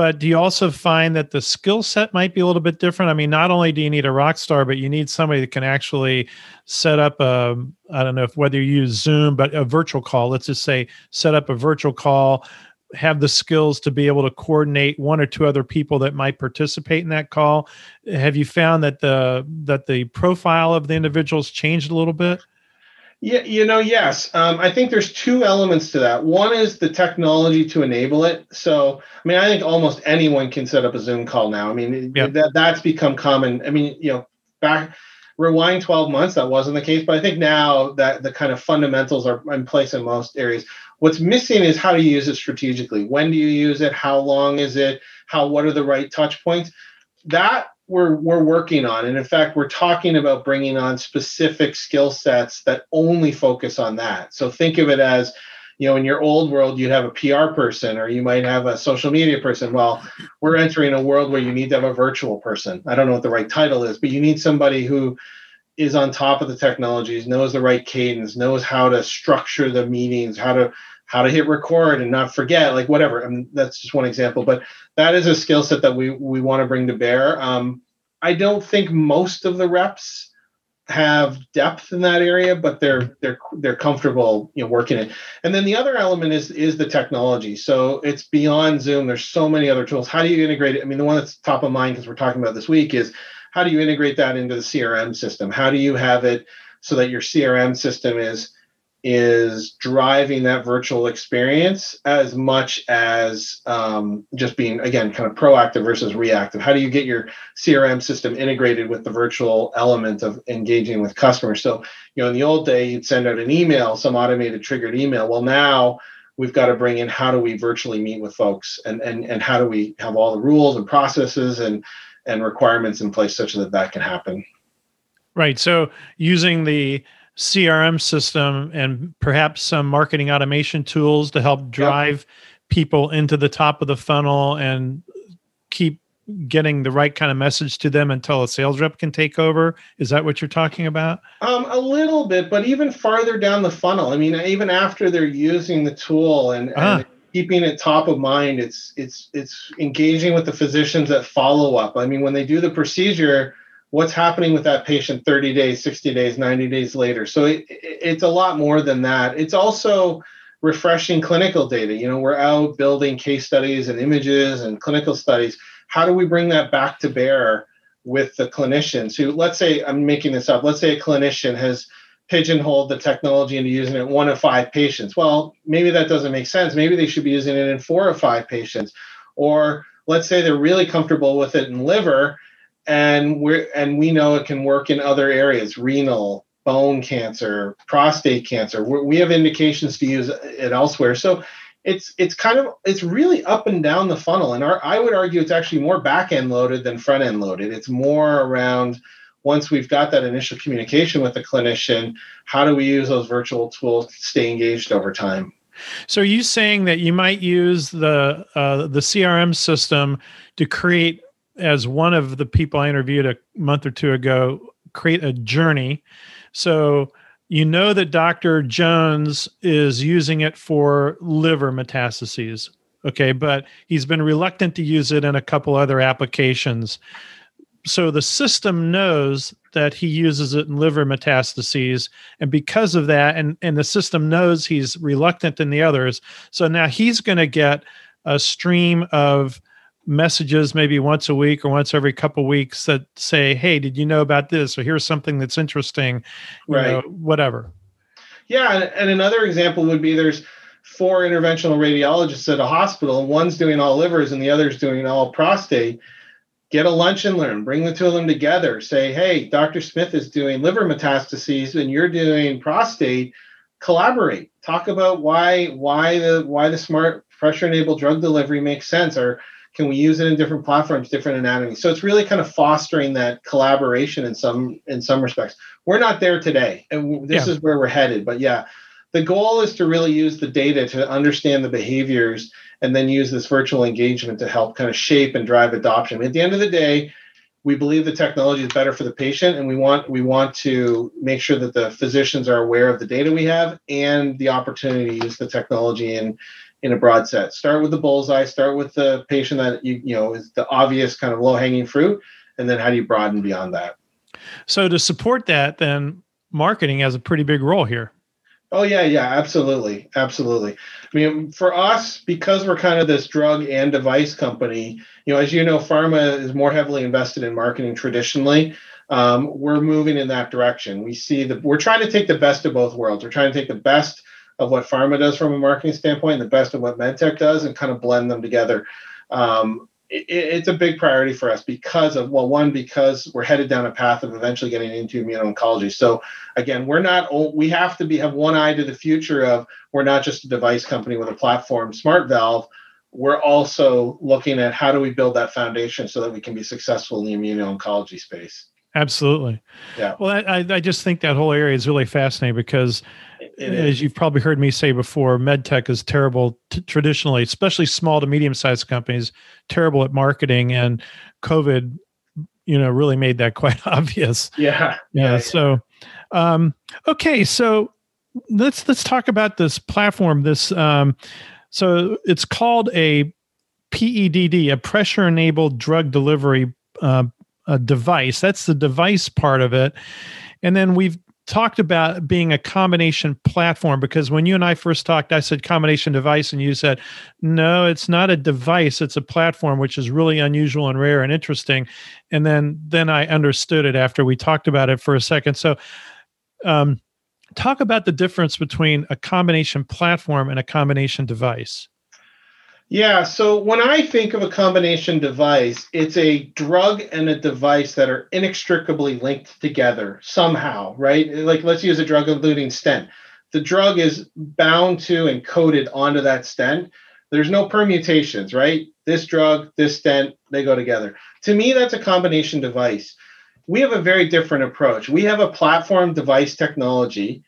but do you also find that the skill set might be a little bit different? I mean, not only do you need a rock star, but you need somebody that can actually set up a, I don't know if whether you use Zoom, but a virtual call. Let's just say set up a virtual call, have the skills to be able to coordinate one or two other people that might participate in that call. Have you found that the that the profile of the individuals changed a little bit? Yeah, you know, yes. Um, I think there's two elements to that. One is the technology to enable it. So, I mean, I think almost anyone can set up a Zoom call now. I mean, yep. that that's become common. I mean, you know, back rewind 12 months, that wasn't the case, but I think now that the kind of fundamentals are in place in most areas. What's missing is how to use it strategically. When do you use it? How long is it? How? What are the right touch points? That we're we're working on. And in fact we're talking about bringing on specific skill sets that only focus on that. So think of it as you know in your old world you'd have a pr person or you might have a social media person. Well we're entering a world where you need to have a virtual person. I don't know what the right title is but you need somebody who is on top of the technologies knows the right cadence knows how to structure the meetings how to how to hit record and not forget like whatever I mean, that's just one example but that is a skill set that we we want to bring to bear um, i don't think most of the reps have depth in that area, but they're they're they're comfortable, you know, working it. And then the other element is is the technology. So it's beyond Zoom. There's so many other tools. How do you integrate it? I mean, the one that's top of mind because we're talking about this week is how do you integrate that into the CRM system? How do you have it so that your CRM system is is driving that virtual experience as much as um, just being again kind of proactive versus reactive. How do you get your crm system integrated with the virtual element of engaging with customers? So you know in the old day you'd send out an email some automated triggered email. Well now we've got to bring in how do we virtually meet with folks and and, and how do we have all the rules and processes and and requirements in place such that that can happen? Right. So using the CRM system and perhaps some marketing automation tools to help drive yep. people into the top of the funnel and keep getting the right kind of message to them until a sales rep can take over is that what you're talking about um, a little bit but even farther down the funnel i mean even after they're using the tool and, ah. and keeping it top of mind it's it's it's engaging with the physicians that follow up i mean when they do the procedure what's happening with that patient 30 days 60 days 90 days later. So it, it's a lot more than that. It's also refreshing clinical data. You know we're out building case studies and images and clinical studies. How do we bring that back to bear with the clinicians who let's say i'm making this up. Let's say a clinician has pigeonholed the technology into using it one of five patients. Well maybe that doesn't make sense. Maybe they should be using it in four or five patients. Or let's say they're really comfortable with it in liver and we're and we know it can work in other areas renal bone cancer prostate cancer. We're, we have indications to use it elsewhere. So it's it's kind of it's really up and down the funnel. And our, i would argue it's actually more back end loaded than front end loaded. It's more around once we've got that initial communication with the clinician how do we use those virtual tools to stay engaged over time? So are you saying that you might use the uh, the crm system to create as one of the people I interviewed a month or two ago, create a journey. So you know that Dr. Jones is using it for liver metastases. Okay, but he's been reluctant to use it in a couple other applications. So the system knows that he uses it in liver metastases. And because of that, and, and the system knows he's reluctant in the others. So now he's going to get a stream of messages maybe once a week or once every couple weeks that say, "Hey, did you know about this?" or "Here's something that's interesting," right? Know, whatever. Yeah, and another example would be there's four interventional radiologists at a hospital, and one's doing all livers and the other's doing all prostate. Get a lunch and learn. Bring the two of them together. Say, "Hey, Dr. Smith is doing liver metastases, and you're doing prostate." Collaborate. Talk about why why the why the smart pressure enabled drug delivery makes sense, or can we use it in different platforms different anatomies so it's really kind of fostering that collaboration in some in some respects. We're not there today and this yeah. is where we're headed but yeah. The goal is to really use the data to understand the behaviors and then use this virtual engagement to help kind of shape and drive adoption. At the end of the day we believe the technology is better for the patient and we want we want to make sure that the physicians are aware of the data we have and the opportunity to use the technology in in a broad set. Start with the bullseye. Start with the patient that you you know is the obvious kind of low hanging fruit, and then how do you broaden beyond that? So to support that, then marketing has a pretty big role here. Oh yeah, yeah, absolutely, absolutely. I mean, for us, because we're kind of this drug and device company, you know, as you know, pharma is more heavily invested in marketing traditionally. Um, we're moving in that direction. We see that we're trying to take the best of both worlds. We're trying to take the best of what pharma does from a marketing standpoint and the best of what medtech does and kind of blend them together. Um, it, it's a big priority for us because of well one because we're headed down a path of eventually getting into immuno-oncology so again we're not we have to be have one eye to the future of we're not just a device company with a platform smart valve we're also looking at how do we build that foundation so that we can be successful in the immuno-oncology space. Absolutely. Yeah. Well, I, I just think that whole area is really fascinating because, as you've probably heard me say before, medtech is terrible t- traditionally, especially small to medium sized companies, terrible at marketing, and COVID, you know, really made that quite obvious. Yeah. Yeah. yeah so, um, okay, so let's let's talk about this platform. This um, so it's called a PEDD, a pressure enabled drug delivery uh, device. That's the device part of it. And then we've talked about being a combination platform because when you and I first talked, I said combination device, and you said, no, it's not a device, it's a platform, which is really unusual and rare and interesting. And then then I understood it after we talked about it for a second. So um, talk about the difference between a combination platform and a combination device. Yeah, so when I think of a combination device, it's a drug and a device that are inextricably linked together somehow, right? Like let's use a drug eluting stent. The drug is bound to and coated onto that stent. There's no permutations, right? This drug, this stent, they go together. To me, that's a combination device we have a very different approach. We have a platform device technology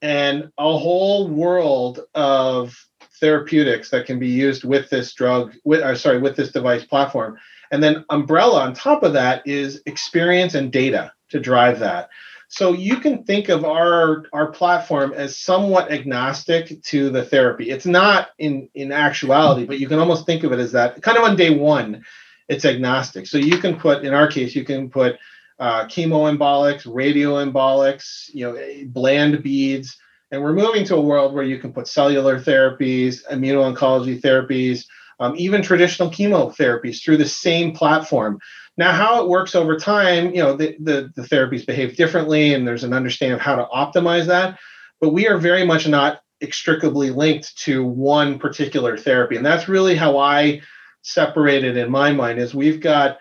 and a whole world of therapeutics that can be used with this drug with or sorry with this device platform. And then umbrella on top of that is experience and data to drive that. So you can think of our our platform as somewhat agnostic to the therapy. It's not in in actuality but you can almost think of it as that kind of on day one it's agnostic. So you can put in our case you can put uh, chemoembolics, radioembolics, you know, bland beads. And we're moving to a world where you can put cellular therapies, immuno-oncology therapies, um, even traditional chemotherapies through the same platform. Now, how it works over time, you know, the, the, the therapies behave differently, and there's an understanding of how to optimize that. But we are very much not extricably linked to one particular therapy. And that's really how I separate it in my mind is we've got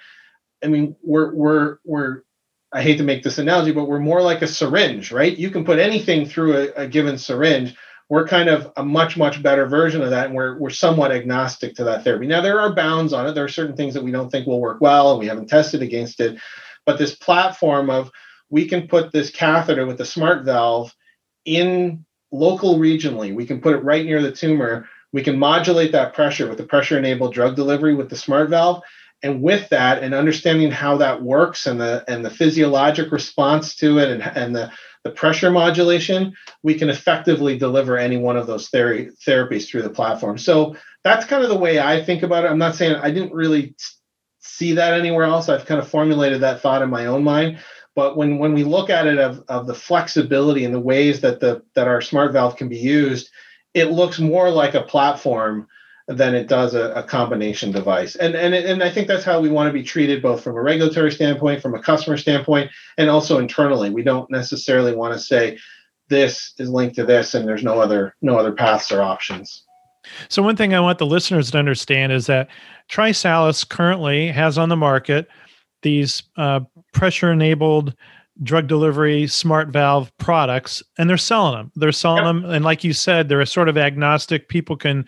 I mean, we're we're we're I hate to make this analogy, but we're more like a syringe, right? You can put anything through a, a, given syringe. We're kind of a much, much better version of that, and we're we're somewhat agnostic to that therapy. Now there are bounds on it. There are certain things that we don't think will work well, and we haven't tested against it. But this platform of we can put this catheter with the smart valve in local regionally. We can put it right near the tumor. We can modulate that pressure with the pressure enabled drug delivery with the smart valve and with that and understanding how that works and the and the physiologic response to it and, and the, the pressure modulation we can effectively deliver any one of those ther- therapies through the platform. So that's kind of the way i think about it. I'm not saying i didn't really see that anywhere else. I've kind of formulated that thought in my own mind. But when when we look at it of, of the flexibility and the ways that the that our smart valve can be used it looks more like a platform than it does a, a, combination device. And, and, and I think that's how we want to be treated, both from a regulatory standpoint, from a customer standpoint, and also internally. We don't necessarily want to say this is linked to this and there's no other no other paths or options. So one thing I want the listeners to understand is that TriSalus currently has on the market these uh, pressure enabled drug delivery smart valve products and they're selling them they're selling yep. them and like you said they're a sort of agnostic people can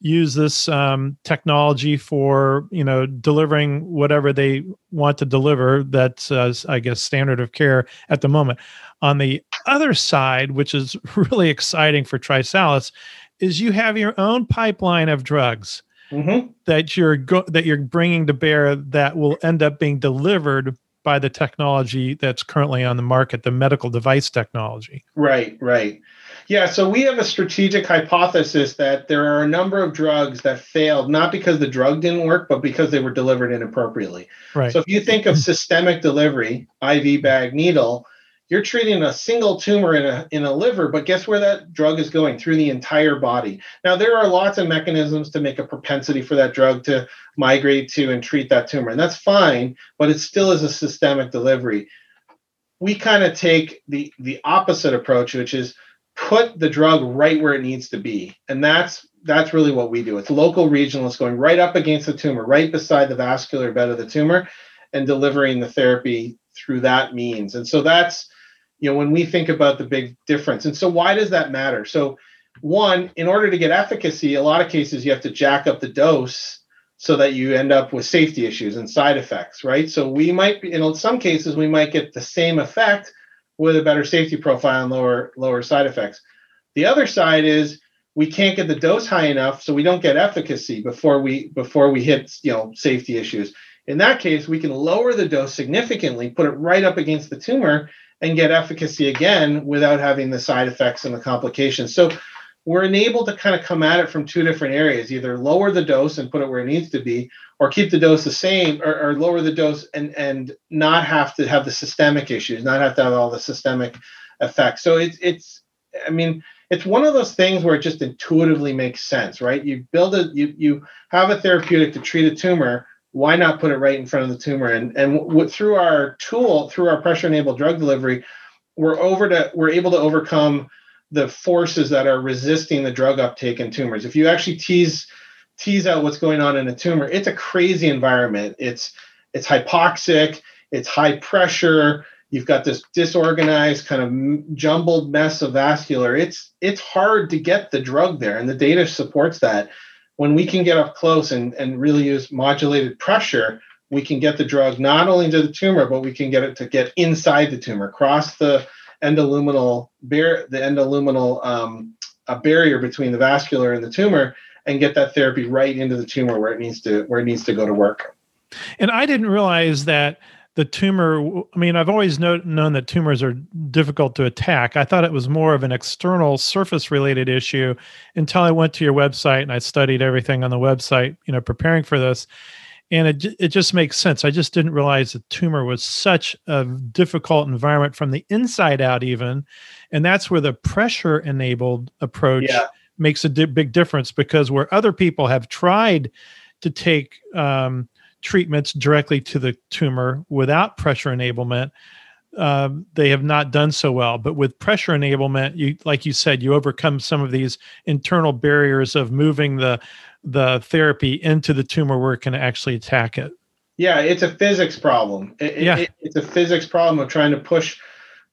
use this um, technology for you know delivering whatever they want to deliver that's uh, i guess standard of care at the moment. On the other side which is really exciting for trisalus is you have your own pipeline of drugs mm-hmm. that you're go- that you're bringing to bear that will end up being delivered by the technology that's currently on the market the medical device technology. Right right yeah, so we have a strategic hypothesis that there are a number of drugs that failed, not because the drug didn't work, but because they were delivered inappropriately. Right. So if you think of mm-hmm. systemic delivery, IV bag needle, you're treating a single tumor in a in a liver, but guess where that drug is going through the entire body. Now there are lots of mechanisms to make a propensity for that drug to migrate to and treat that tumor, and that's fine, but it still is a systemic delivery. We kind of take the the opposite approach, which is put the drug right where it needs to be. And that's that's really what we do. It's local regional. It's going right up against the tumor right beside the vascular bed of the tumor and delivering the therapy through that means. And so that's you know when we think about the big difference. And so why does that matter? So one, in order to get efficacy, a lot of cases you have to jack up the dose so that you end up with safety issues and side effects, right? So we might be in some cases we might get the same effect with a better safety profile and lower lower side effects. The other side is we can't get the dose high enough so we don't get efficacy before we before we hit you know safety issues in that case we can lower the dose significantly put it right up against the tumor and get efficacy again without having the side effects and the complications so we're enabled to kind of come at it from two different areas either lower the dose and put it where it needs to be or keep the dose the same or, or lower the dose and and not have to have the systemic issues not have to have all the systemic effects so it's it's i mean it's one of those things where it just intuitively makes sense, right? You build a you you have a therapeutic to treat a tumor. Why not put it right in front of the tumor? And and w- through our tool, through our pressure enabled drug delivery, we're over to we're able to overcome the forces that are resisting the drug uptake in tumors. If you actually tease tease out what's going on in a tumor, it's a crazy environment. It's it's hypoxic, it's high pressure, you've got this disorganized kind of jumbled mess of vascular it's it's hard to get the drug there and the data supports that when we can get up close and, and really use modulated pressure we can get the drug not only to the tumor but we can get it to get inside the tumor cross the endoluminal bar- the endoluminal um, a barrier between the vascular and the tumor and get that therapy right into the tumor where it needs to where it needs to go to work. And i didn't realize that the tumor i mean i've always know, known that tumors are difficult to attack. I thought it was more of an external surface related issue until i went to your website and i studied everything on the website you know preparing for this and it, it just makes sense i just didn't realize the tumor was such a difficult environment from the inside out even and that's where the pressure enabled approach yeah. makes a di- big difference because where other people have tried to take um, treatments directly to the tumor without pressure enablement, um, they have not done so well. But with pressure enablement, you like you said, you overcome some of these internal barriers of moving the the therapy into the tumor where it can actually attack it. Yeah, it's a physics problem. It, yeah. It, it's a physics problem of trying to push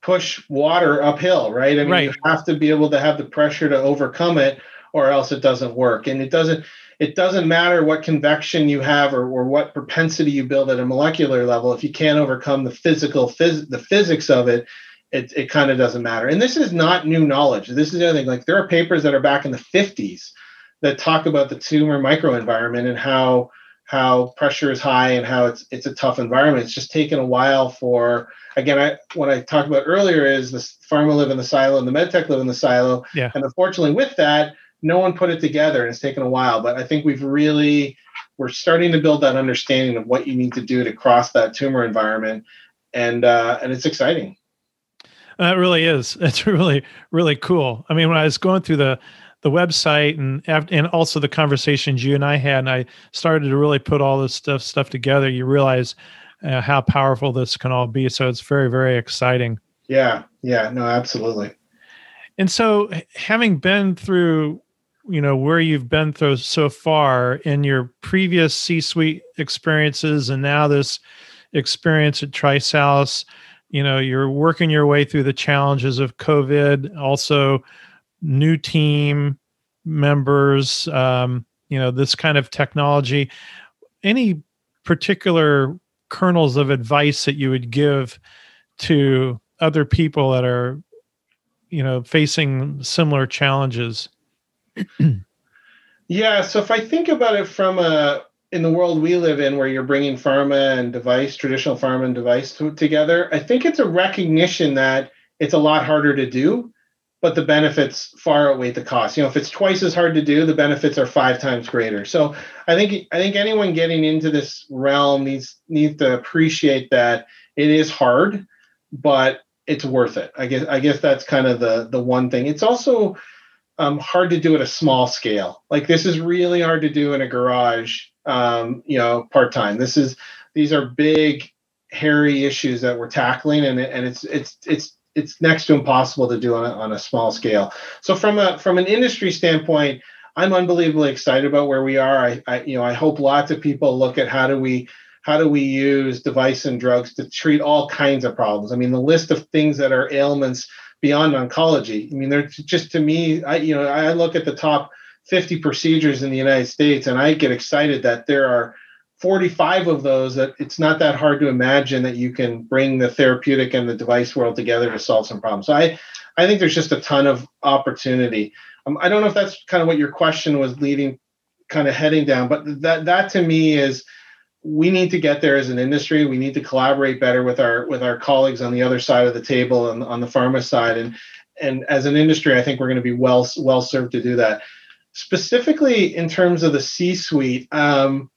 push water uphill, right? I mean, right. you have to be able to have the pressure to overcome it, or else it doesn't work. And it doesn't it doesn't matter what convection you have or, or what propensity you build at a molecular level if you can't overcome the physical phys- the physics of it it, it kind of doesn't matter and this is not new knowledge this is the other thing like there are papers that are back in the 50s that talk about the tumor microenvironment and how how pressure is high and how it's it's a tough environment. It's just taken a while for again i what i talked about earlier is the pharma live in the silo and the medtech live in the silo. Yeah. and unfortunately with that no one put it together and it's taken a while. But i think we've really we're starting to build that understanding of what you need to do to cross that tumor environment. And uh, and it's exciting. It really is. It's really really cool. I mean when i was going through the the website and and also the conversations you and i had and i started to really put all this stuff stuff together you realize uh, how powerful this can all be. So it's very very exciting. Yeah yeah no absolutely. And so having been through you know where you've been through so far in your previous c-suite experiences and now this experience at trisalus you know you're working your way through the challenges of covid also new team members um, you know this kind of technology any particular kernels of advice that you would give to other people that are you know facing similar challenges yeah. So if I think about it from a in the world we live in, where you're bringing pharma and device, traditional pharma and device to, together, I think it's a recognition that it's a lot harder to do, but the benefits far outweigh the cost. You know, if it's twice as hard to do, the benefits are five times greater. So I think I think anyone getting into this realm needs needs to appreciate that it is hard, but it's worth it. I guess I guess that's kind of the the one thing. It's also um, hard to do at a small scale. Like this is really hard to do in a garage, um, you know, part time. This is these are big, hairy issues that we're tackling, and and it's it's it's it's next to impossible to do on a, on a small scale. So from a from an industry standpoint, I'm unbelievably excited about where we are. I, I you know I hope lots of people look at how do we how do we use device and drugs to treat all kinds of problems. I mean, the list of things that are ailments beyond oncology. I mean, they're just to me, I you know, I look at the top 50 procedures in the United States, and I get excited that there are 45 of those that it's not that hard to imagine that you can bring the therapeutic and the device world together to solve some problems. So I, I think there's just a ton of opportunity. Um, I don't know if that's kind of what your question was leading, kind of heading down, but that that to me is we need to get there as an industry. We need to collaborate better with our with our colleagues on the other side of the table and on the pharma side. And and as an industry, I think we're going to be well well served to do that. Specifically in terms of the C-suite, um,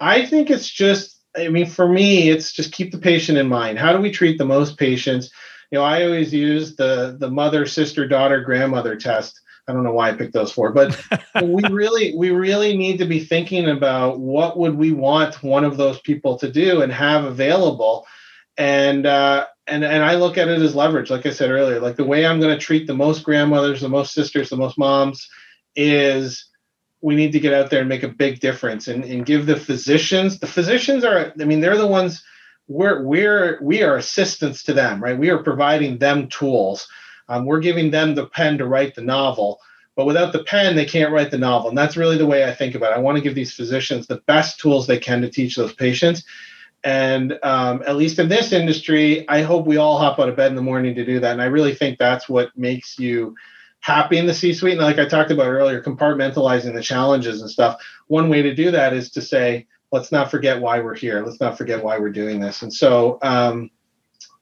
I think it's just, I mean, for me, it's just keep the patient in mind. How do we treat the most patients? You know, I always use the the mother, sister, daughter, grandmother test. I don't know why I picked those four, but we really we really need to be thinking about what would we want one of those people to do and have available. And uh, and and I look at it as leverage, like I said earlier. Like the way I'm going to treat the most grandmothers, the most sisters, the most moms is we need to get out there and make a big difference and, and give the physicians the physicians are i mean they're the ones we're we're we are assistants to them right? We are providing them tools. Um, we're giving them the pen to write the novel but without the pen they can't write the novel. And that's really the way i think about it. I want to give these physicians the best tools they can to teach those patients. And um, at least in this industry i hope we all hop out of bed in the morning to do that. And i really think that's what makes you happy in the C suite. And like I talked about earlier, compartmentalizing the challenges and stuff. One way to do that is to say, let's not forget why we're here. Let's not forget why we're doing this. And so, um,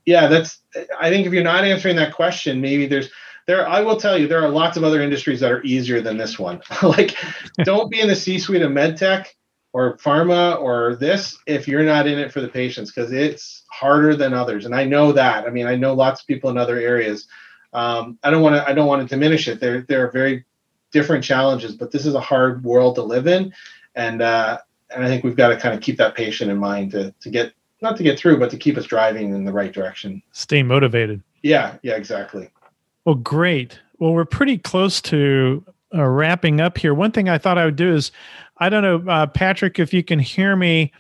yeah, that's, I think if you're not answering that question, maybe there's, there, I will tell you, there are lots of other industries that are easier than this one. like, don't be in the C suite of medtech or pharma or this if you're not in it for the patients because it's harder than others. And I know that. I mean, I know lots of people in other areas um, I don't want to I don't want to diminish it. There there are very different challenges, but this is a hard world to live in, and uh, and I think we've got to kind of keep that patient in mind to to get not to get through, but to keep us driving in the right direction. Stay motivated. Yeah, yeah, exactly. Well, great. Well, we're pretty close to uh, wrapping up here. One thing I thought I would do is, I don't know, uh, Patrick, if you can hear me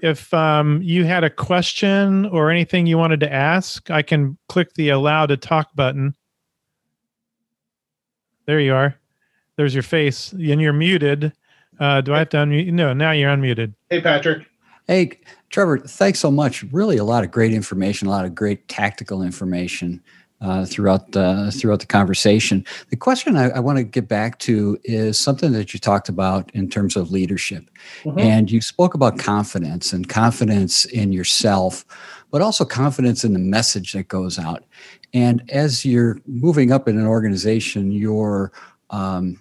if um, you had a question or anything you wanted to ask, I can click the allow to talk button. There you are. There's your face, and you're muted. Uh, do I have to unmute? No, now you're unmuted. Hey, Patrick. Hey, Trevor, thanks so much. Really, a lot of great information, a lot of great tactical information uh, throughout the throughout the conversation. The question I, I want to get back to is something that you talked about in terms of leadership, mm-hmm. and you spoke about confidence and confidence in yourself, but also confidence in the message that goes out. And as you're moving up in an organization, your um,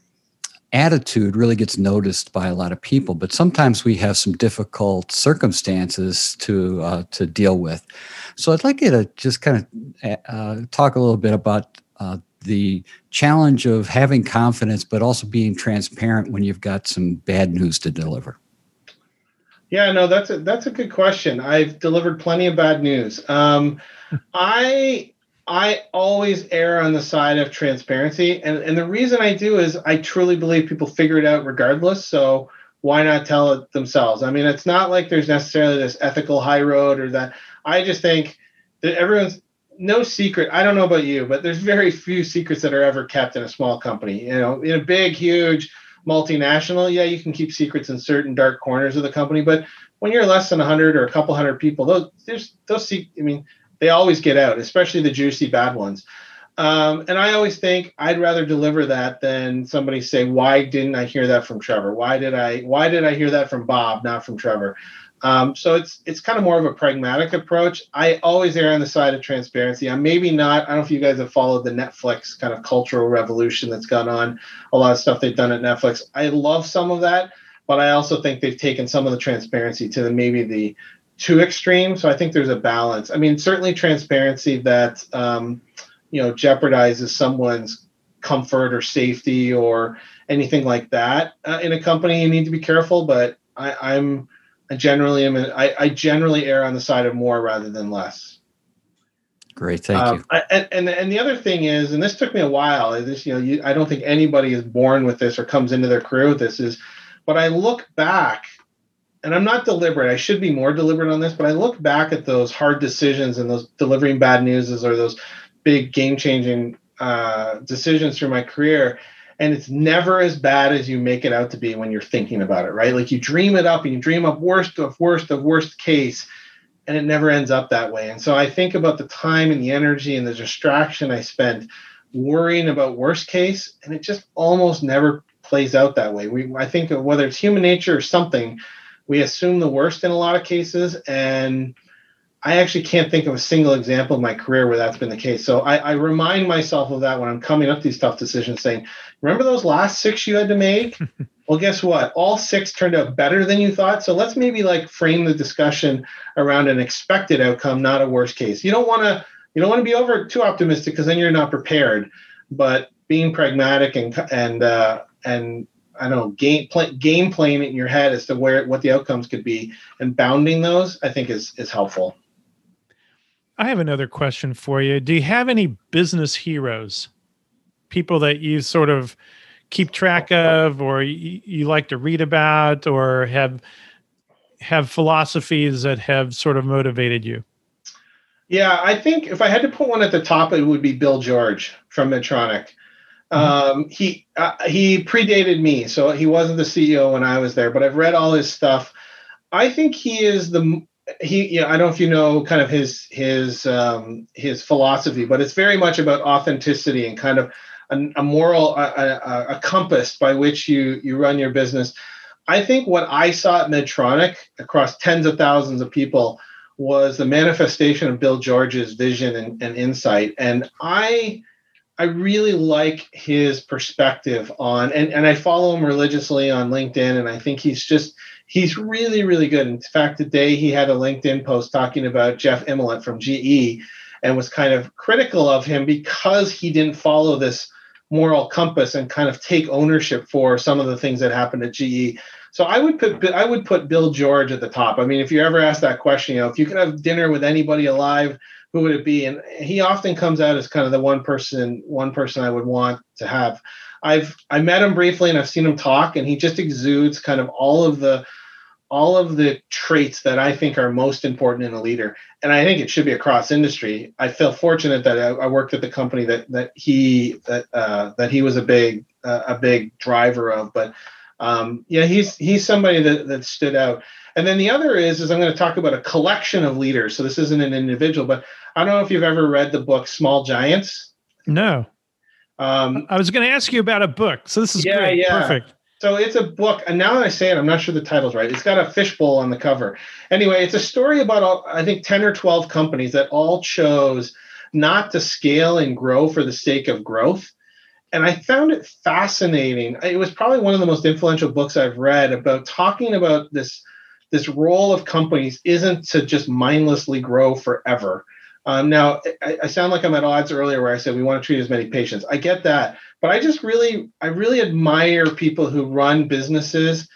attitude really gets noticed by a lot of people. But sometimes we have some difficult circumstances to uh, to deal with. So i'd like you to just kind of uh, talk a little bit about uh, the challenge of having confidence but also being transparent when you've got some bad news to deliver. Yeah no that's a that's a good question. I've delivered plenty of bad news. Um, i I always err on the side of transparency. And, and the reason I do is I truly believe people figure it out regardless. So why not tell it themselves? I mean, it's not like there's necessarily this ethical high road or that. I just think that everyone's no secret. I don't know about you, but there's very few secrets that are ever kept in a small company. You know, in a big, huge multinational, yeah, you can keep secrets in certain dark corners of the company. But when you're less than 100 or a couple hundred people, those there's those. I mean, they always get out, especially the juicy bad ones. Um, and I always think I'd rather deliver that than somebody say, "Why didn't I hear that from Trevor? Why did I? Why did I hear that from Bob, not from Trevor?" Um, so it's it's kind of more of a pragmatic approach. I always err on the side of transparency. I'm maybe not. I don't know if you guys have followed the Netflix kind of cultural revolution that's gone on. A lot of stuff they've done at Netflix. I love some of that, but I also think they've taken some of the transparency to the, maybe the too extreme. So I think there's a balance. I mean, certainly transparency that um, you know jeopardizes someone's comfort or safety or anything like that uh, in a company. You need to be careful, but I, am I generally am I, I generally err on the side of more rather than less. Great, thank um, you. I, and, and and the other thing is, and this took me a while. This you know, you, I don't think anybody is born with this or comes into their career with this. Is, but I look back and I'm not deliberate. I should be more deliberate on this, but I look back at those hard decisions and those delivering bad news or those big game changing uh, decisions through my career and it's never as bad as you make it out to be when you're thinking about it right? Like you dream it up and you dream up worst of worst of worst case and it never ends up that way. And so i think about the time and the energy and the distraction i spent worrying about worst case and it just almost never plays out that way. We i think whether it's human nature or something we assume the worst in a lot of cases and I actually can't think of a single example of my career where that's been the case. So I, I, remind myself of that when I'm coming up these tough decisions, saying, "Remember those last six you had to make? well, guess what? All six turned out better than you thought. So let's maybe like frame the discussion around an expected outcome, not a worst case. You don't want to you don't want to be over too optimistic because then you're not prepared. But being pragmatic and and uh, and I don't know game play, game playing it in your head as to where what the outcomes could be and bounding those, I think is is helpful. I have another question for you. Do you have any business heroes? People that you sort of keep track of or you, you like to read about or have have philosophies that have sort of motivated you? Yeah, I think if I had to put one at the top, it would be Bill George from Medtronic. Mm-hmm. Um, he uh, he predated me, so he wasn't the CEO when I was there. But I've read all his stuff. I think he is the he you know, I don't know if you know kind of his his um, his philosophy, but it's very much about authenticity and kind of a, a moral a, a, a, compass by which you you run your business. I think what I saw at Medtronic across tens of thousands of people was the manifestation of Bill George's vision and, and insight, and I I really like his perspective on and, and I follow him religiously on LinkedIn and I think he's just he's really, really good. In fact, today he had a LinkedIn post talking about Jeff Immelt from GE and was kind of critical of him because he didn't follow this moral compass and kind of take ownership for some of the things that happened at GE. So I would put I would put Bill George at the top. I mean, if you ever ask that question, you know, if you could have dinner with anybody alive, who would it be? And he often comes out as kind of the one person one person I would want to have. I've I met him briefly and I've seen him talk, and he just exudes kind of all of the all of the traits that I think are most important in a leader. And I think it should be across industry. I feel fortunate that I, I worked at the company that that he that uh, that he was a big uh, a big driver of. But um, yeah, he's he's somebody that that stood out. And then the other is is I'm going to talk about a collection of leaders. So this isn't an individual, but I don't know if you've ever read the book Small Giants. No. Um, I was going to ask you about a book. So this is yeah, great. Yeah. Perfect. So it's a book, and now that I say it, I'm not sure the title's right. It's got a fishbowl on the cover. Anyway, it's a story about all, I think 10 or 12 companies that all chose not to scale and grow for the sake of growth. And I found it fascinating. It was probably one of the most influential books I've read about talking about this this role of companies isn't to just mindlessly grow forever. Um, now, I, I, sound like I'm at odds earlier where I said we want to treat as many patients. I get that, but I just really, I really admire people who run businesses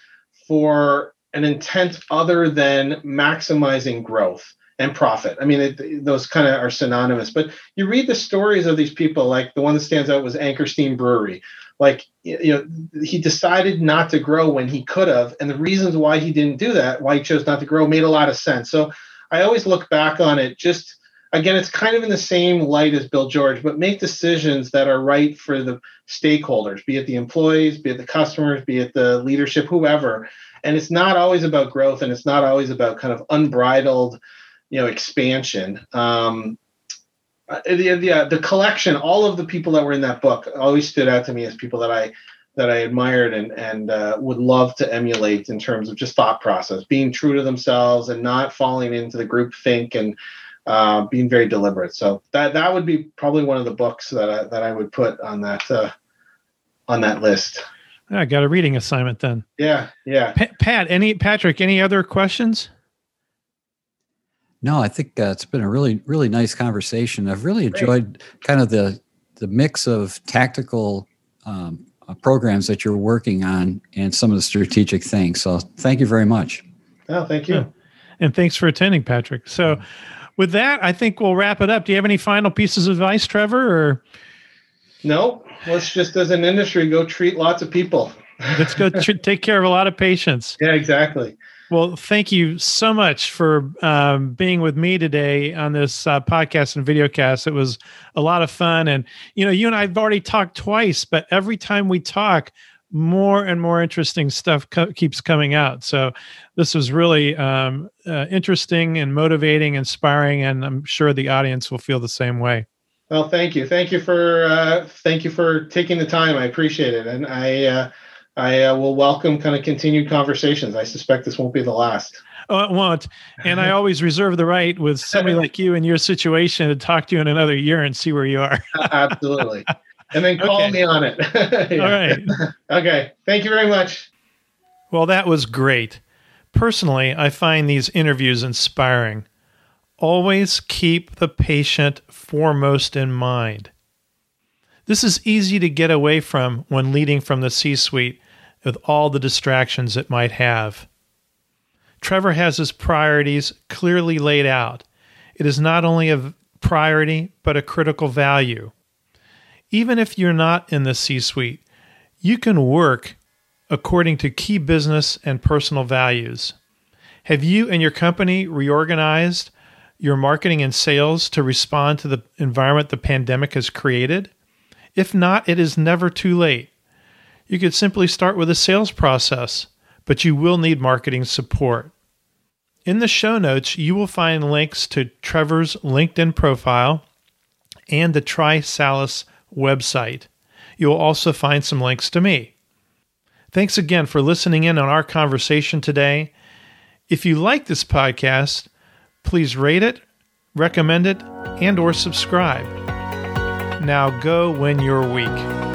for an intent other than maximizing growth and profit. I mean, it, those kind of are synonymous. But you read the stories of these people, like the one that stands out was Anchor Steam Brewery. Like, you know, he decided not to grow when he could have, and the reasons why he didn't do that, why he chose not to grow, made a lot of sense. So I always look back on it just again, it's kind of in the same light as Bill George, but make decisions that are right for the stakeholders, be it the employees, be it the customers, be it the leadership, whoever. And it's not always about growth, and it's not always about kind of unbridled, you know, expansion. Um, the, the, uh, the collection, all of the people that were in that book always stood out to me as people that I that I admired and and uh, would love to emulate in terms of just thought process, being true to themselves and not falling into the group think and uh, being very deliberate. So that that would be probably one of the books that I, that I would put on that uh, on that list. I got a reading assignment then. Yeah, yeah. Pa- Pat, any Patrick, any other questions? No, I think uh, it's been a really really nice conversation. I've really enjoyed Great. kind of the the mix of tactical um, uh, programs that you're working on and some of the strategic things. So thank you very much. Oh, thank you. Yeah. And thanks for attending, Patrick. So with that, I think we'll wrap it up. Do you have any final pieces of advice, Trevor? Or no, let's just as an industry go treat lots of people. let's go tr- take care of a lot of patients. Yeah, exactly. Well, thank you so much for um, being with me today on this uh, podcast and videocast. It was a lot of fun. And, you know, you and I have already talked twice, but every time we talk, more and more interesting stuff co- keeps coming out. So this was really um, uh, interesting and motivating, inspiring, and I'm sure the audience will feel the same way. Well, thank you, thank you for uh, thank you for taking the time. I appreciate it, and I uh, I uh, will welcome kind of continued conversations. I suspect this won't be the last. Oh, it won't. And I always reserve the right with somebody like you in your situation to talk to you in another year and see where you are. Absolutely. And then call okay. me on it. yeah. All right. okay. Thank you very much. Well, that was great. Personally, I find these interviews inspiring. Always keep the patient foremost in mind. This is easy to get away from when leading from the C suite with all the distractions it might have. Trevor has his priorities clearly laid out. It is not only a priority, but a critical value. Even if you're not in the C suite, you can work according to key business and personal values. Have you and your company reorganized your marketing and sales to respond to the environment the pandemic has created? If not, it is never too late. You could simply start with a sales process, but you will need marketing support. In the show notes, you will find links to Trevor's LinkedIn profile and the TriSalus website. You will also find some links to me. Thanks again for listening in on our conversation today. If you like this podcast, please rate it, recommend it, and or subscribe. Now go win your week.